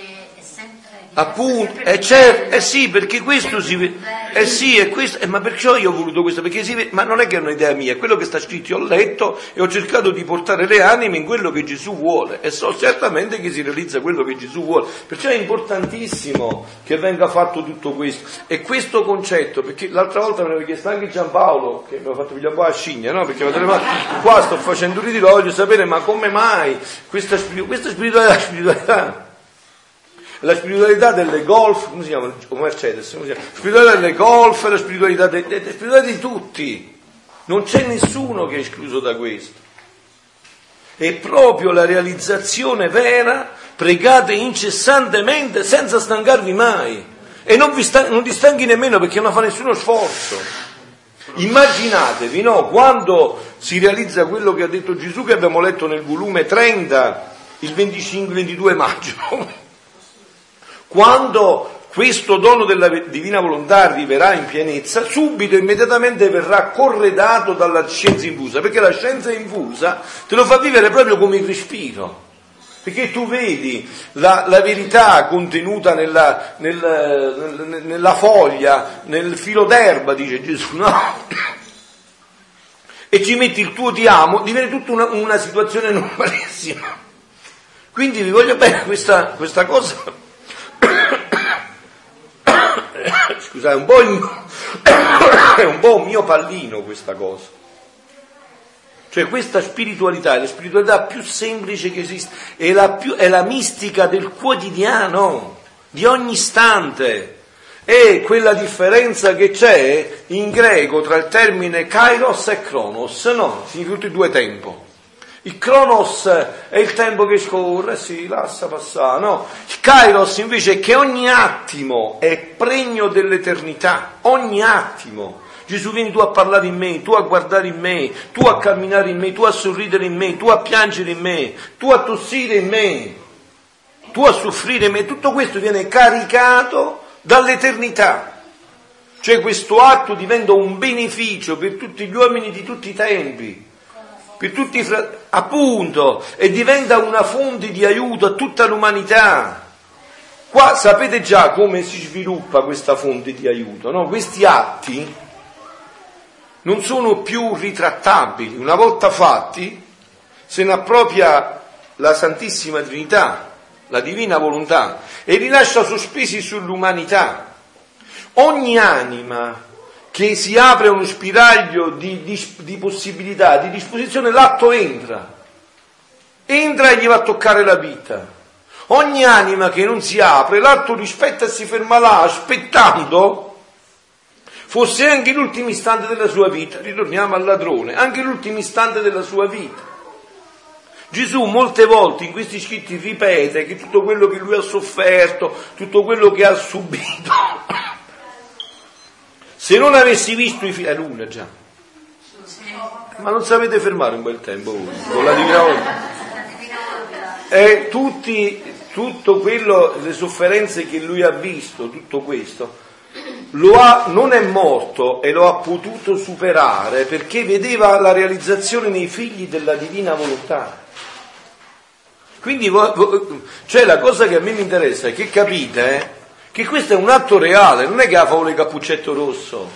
è, è sempre Appunto, eh, certo, eh sì, perché questo si vede, eh sì, è questo, eh, ma perciò io ho voluto questo, perché si vede, ma non è che è un'idea mia, è quello che sta scritto, io ho letto e ho cercato di portare le anime in quello che Gesù vuole e so certamente che si realizza quello che Gesù vuole, perciò è importantissimo che venga fatto tutto questo. E questo concetto, perché l'altra volta me l'aveva chiesto anche Giampaolo, che mi ha fatto pigliare un po' a scimmia, no? Perché qua sto facendo un ritiro, voglio sapere ma come mai questa, questa spiritualità, spiritualità la spiritualità delle golf, come si chiama? Mercedes, come si chiama? La spiritualità delle golf, la spiritualità, de, de, de, spiritualità di tutti. Non c'è nessuno che è escluso da questo. È proprio la realizzazione vera, pregate incessantemente senza stancarvi mai. E non vi, stan- non vi stanchi nemmeno perché non fa nessuno sforzo. Immaginatevi, no? Quando si realizza quello che ha detto Gesù che abbiamo letto nel volume 30, il 25-22 maggio quando questo dono della divina volontà arriverà in pienezza, subito, immediatamente verrà corredato dalla scienza infusa, perché la scienza infusa te lo fa vivere proprio come il respiro. Perché tu vedi la, la verità contenuta nella, nel, nella, foglia, nel filo d'erba, dice Gesù, no? E ci metti il tuo ti amo, diventa tutta una, una situazione normalissima. Quindi vi voglio bene questa, questa cosa Scusate, un po' il, è un po' mio pallino questa cosa. Cioè questa spiritualità è la spiritualità più semplice che esiste, è la, più, è la mistica del quotidiano, di ogni istante. È quella differenza che c'è in greco tra il termine kairos e kronos, no? Significa tutti e due tempo. Il Cronos è il tempo che scorre, si lascia passare, no? Il Kairos invece è che ogni attimo è pregno dell'eternità, ogni attimo. Gesù vieni tu a parlare in me, tu a guardare in me, tu a camminare in me, tu a sorridere in me, tu a piangere in me, tu a tossire in me, tu a soffrire in me. Tutto questo viene caricato dall'eternità. Cioè questo atto diventa un beneficio per tutti gli uomini di tutti i tempi per tutti i fratelli, appunto, e diventa una fonte di aiuto a tutta l'umanità. Qua sapete già come si sviluppa questa fonte di aiuto, no? Questi atti non sono più ritrattabili, una volta fatti se ne appropria la Santissima Trinità, la divina volontà, e li lascia sospesi sull'umanità. Ogni anima che si apre uno spiraglio di, di, di possibilità, di disposizione, l'atto entra. Entra e gli va a toccare la vita. Ogni anima che non si apre, l'atto rispetta e si ferma là, aspettando fosse anche l'ultimo istante della sua vita. Ritorniamo al ladrone, anche l'ultimo istante della sua vita. Gesù molte volte in questi scritti ripete che tutto quello che lui ha sofferto, tutto quello che ha subito, se non avessi visto i figli, è luna già, ma non sapete fermare un bel tempo voi, con la divina volontà. E tutti, tutto quello, le sofferenze che lui ha visto, tutto questo, ha, non è morto e lo ha potuto superare perché vedeva la realizzazione nei figli della divina volontà. Quindi, cioè la cosa che a me mi interessa è che capite eh, che questo è un atto reale, non è che ha favore il cappuccetto rosso,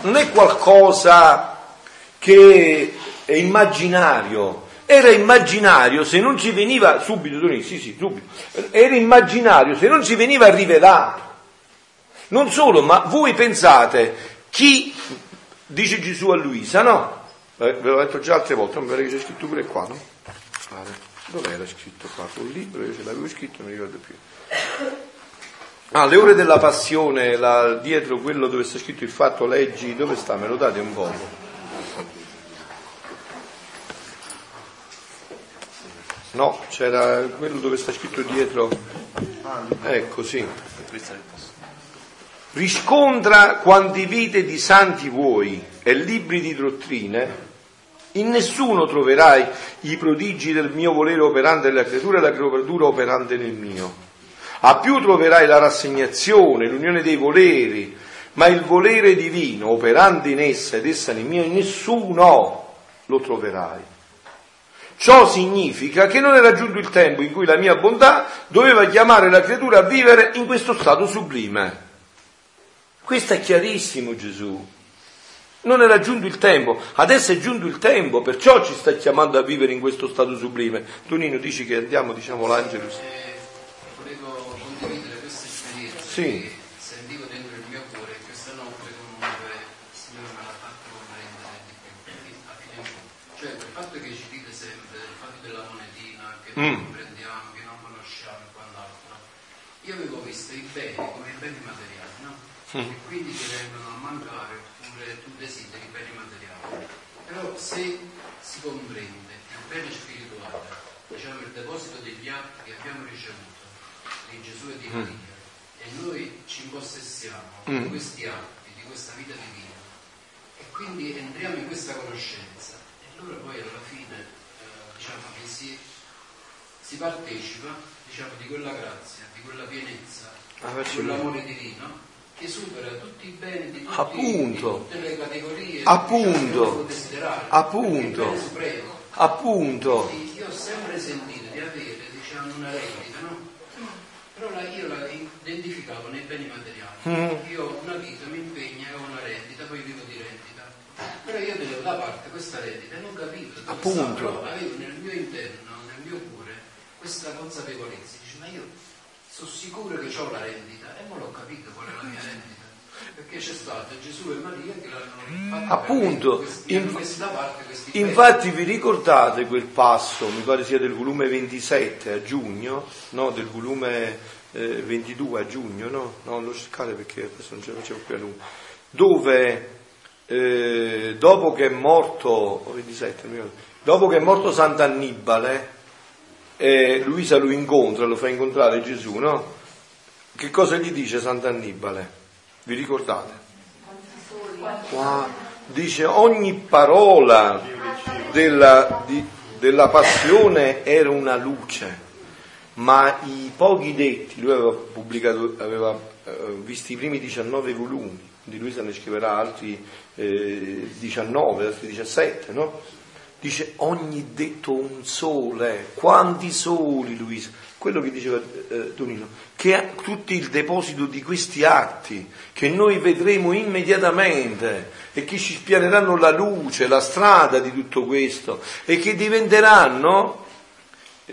non è qualcosa che è immaginario. Era immaginario se non ci veniva subito, sì, sì, subito. Era immaginario se non ci veniva rivelato. Non solo, ma voi pensate chi dice Gesù a Luisa, no? Eh, ve l'ho detto già altre volte, non mi pare che c'è scritto pure qua, no? Vale. Dove era scritto qua? Sul libro, io ce l'avevo scritto, non mi ricordo più. Ah, le ore della passione, là, dietro quello dove sta scritto il fatto leggi, dove sta? Me lo date un po'? No, c'era quello dove sta scritto dietro. Ecco, sì. Riscontra quanti vite di santi vuoi e libri di dottrine in nessuno troverai i prodigi del mio volere operante nella creatura e la creatura operante nel mio. A più troverai la rassegnazione, l'unione dei voleri, ma il volere divino operante in essa ed essa nel mio, nessuno lo troverai. Ciò significa che non era giunto il tempo in cui la mia bontà doveva chiamare la creatura a vivere in questo stato sublime. Questo è chiarissimo Gesù. Non era giunto il tempo, adesso è giunto il tempo, perciò ci sta chiamando a vivere in questo stato sublime. Tonino dici che andiamo, diciamo, l'Angelus. Eh, volevo condividere questa esperienza. Sì. Sentivo dentro il mio cuore che questa notte comunque il Signore me l'ha fatto comprendere di più, a fine fondo. Cioè il fatto che ci dite sempre, il fatto della monetina, che non Mm. comprendiamo, che non conosciamo e quant'altro. Io avevo visto i beni come i beni materiali, no? Mm. E quindi ti vengono a mancare oppure tu desideri i beni materiali. Però se si comprende il bene spirituale, diciamo il deposito degli atti che abbiamo ricevuto di Gesù e di Mm. E noi ci impossessiamo Mm. di questi atti, di questa vita divina, e quindi entriamo in questa conoscenza, e allora poi alla fine eh, diciamo che si, si partecipa diciamo, di quella grazia, di quella pienezza, Ah, di quell'amore divino che supera tutti i beni di, tutti, Appunto. di tutte le categorie Appunto. diciamo, che. Appunto. Supremo. Appunto. Io ho sempre sentito di avere diciamo, una rendita, no? Però io la identificavo nei beni materiali. Mm. Io ho una vita, mi impegno e ho una rendita, poi vivo di rendita. Però io tenevo da parte questa rendita e non capivo Appunto. però avevo nel mio interno, nel mio cuore, questa consapevolezza. Dice, ma io sono sicuro che ho la rendita e non l'ho capito qual è la mia rendita. Perché c'è stato Gesù e Maria che l'hanno Appunto, beni. Infatti vi ricordate quel passo, mi pare sia del volume 27 a giugno, no, del volume eh, 22 a giugno, no? No, non lo cercate perché adesso non ce la facevo più a lungo, dove eh, dopo che è morto, o 27, non mi ricordo, dopo che è morto Sant'Annibale, eh, Luisa lo incontra, lo fa incontrare Gesù, no? Che cosa gli dice Sant'Annibale? Vi ricordate? Qua dice ogni parola della, di- della passione era una luce, ma i pochi detti, lui aveva pubblicato, aveva eh, visto i primi 19 volumi, di lui se ne scriverà altri eh, 19, altri 17, no? Dice ogni detto un sole, quanti soli Luisa? Quello che diceva eh, Tonino, che ha tutti il deposito di questi atti, che noi vedremo immediatamente e che ci spianeranno la luce, la strada di tutto questo e che diventeranno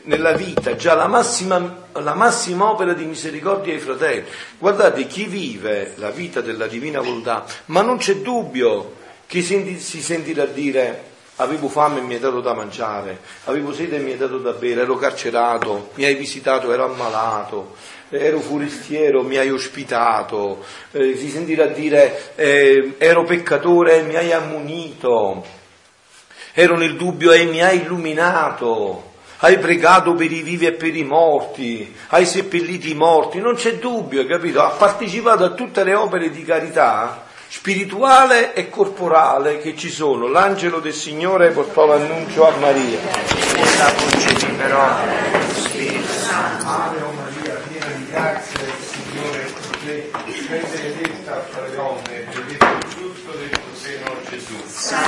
nella vita già la massima, la massima opera di misericordia ai fratelli. Guardate, chi vive la vita della divina volontà, ma non c'è dubbio che si sentirà dire avevo fame e mi hai dato da mangiare, avevo sete e mi hai dato da bere, ero carcerato, mi hai visitato, ero ammalato, ero forestiero, mi hai ospitato, eh, si sentirà dire eh, ero peccatore e mi hai ammonito, ero nel dubbio e mi hai illuminato. Hai pregato per i vivi e per i morti, hai seppelliti i morti, non c'è dubbio, capito? Ha partecipato a tutte le opere di carità spirituale e corporale che ci sono. L'angelo del Signore portò l'annuncio a Maria.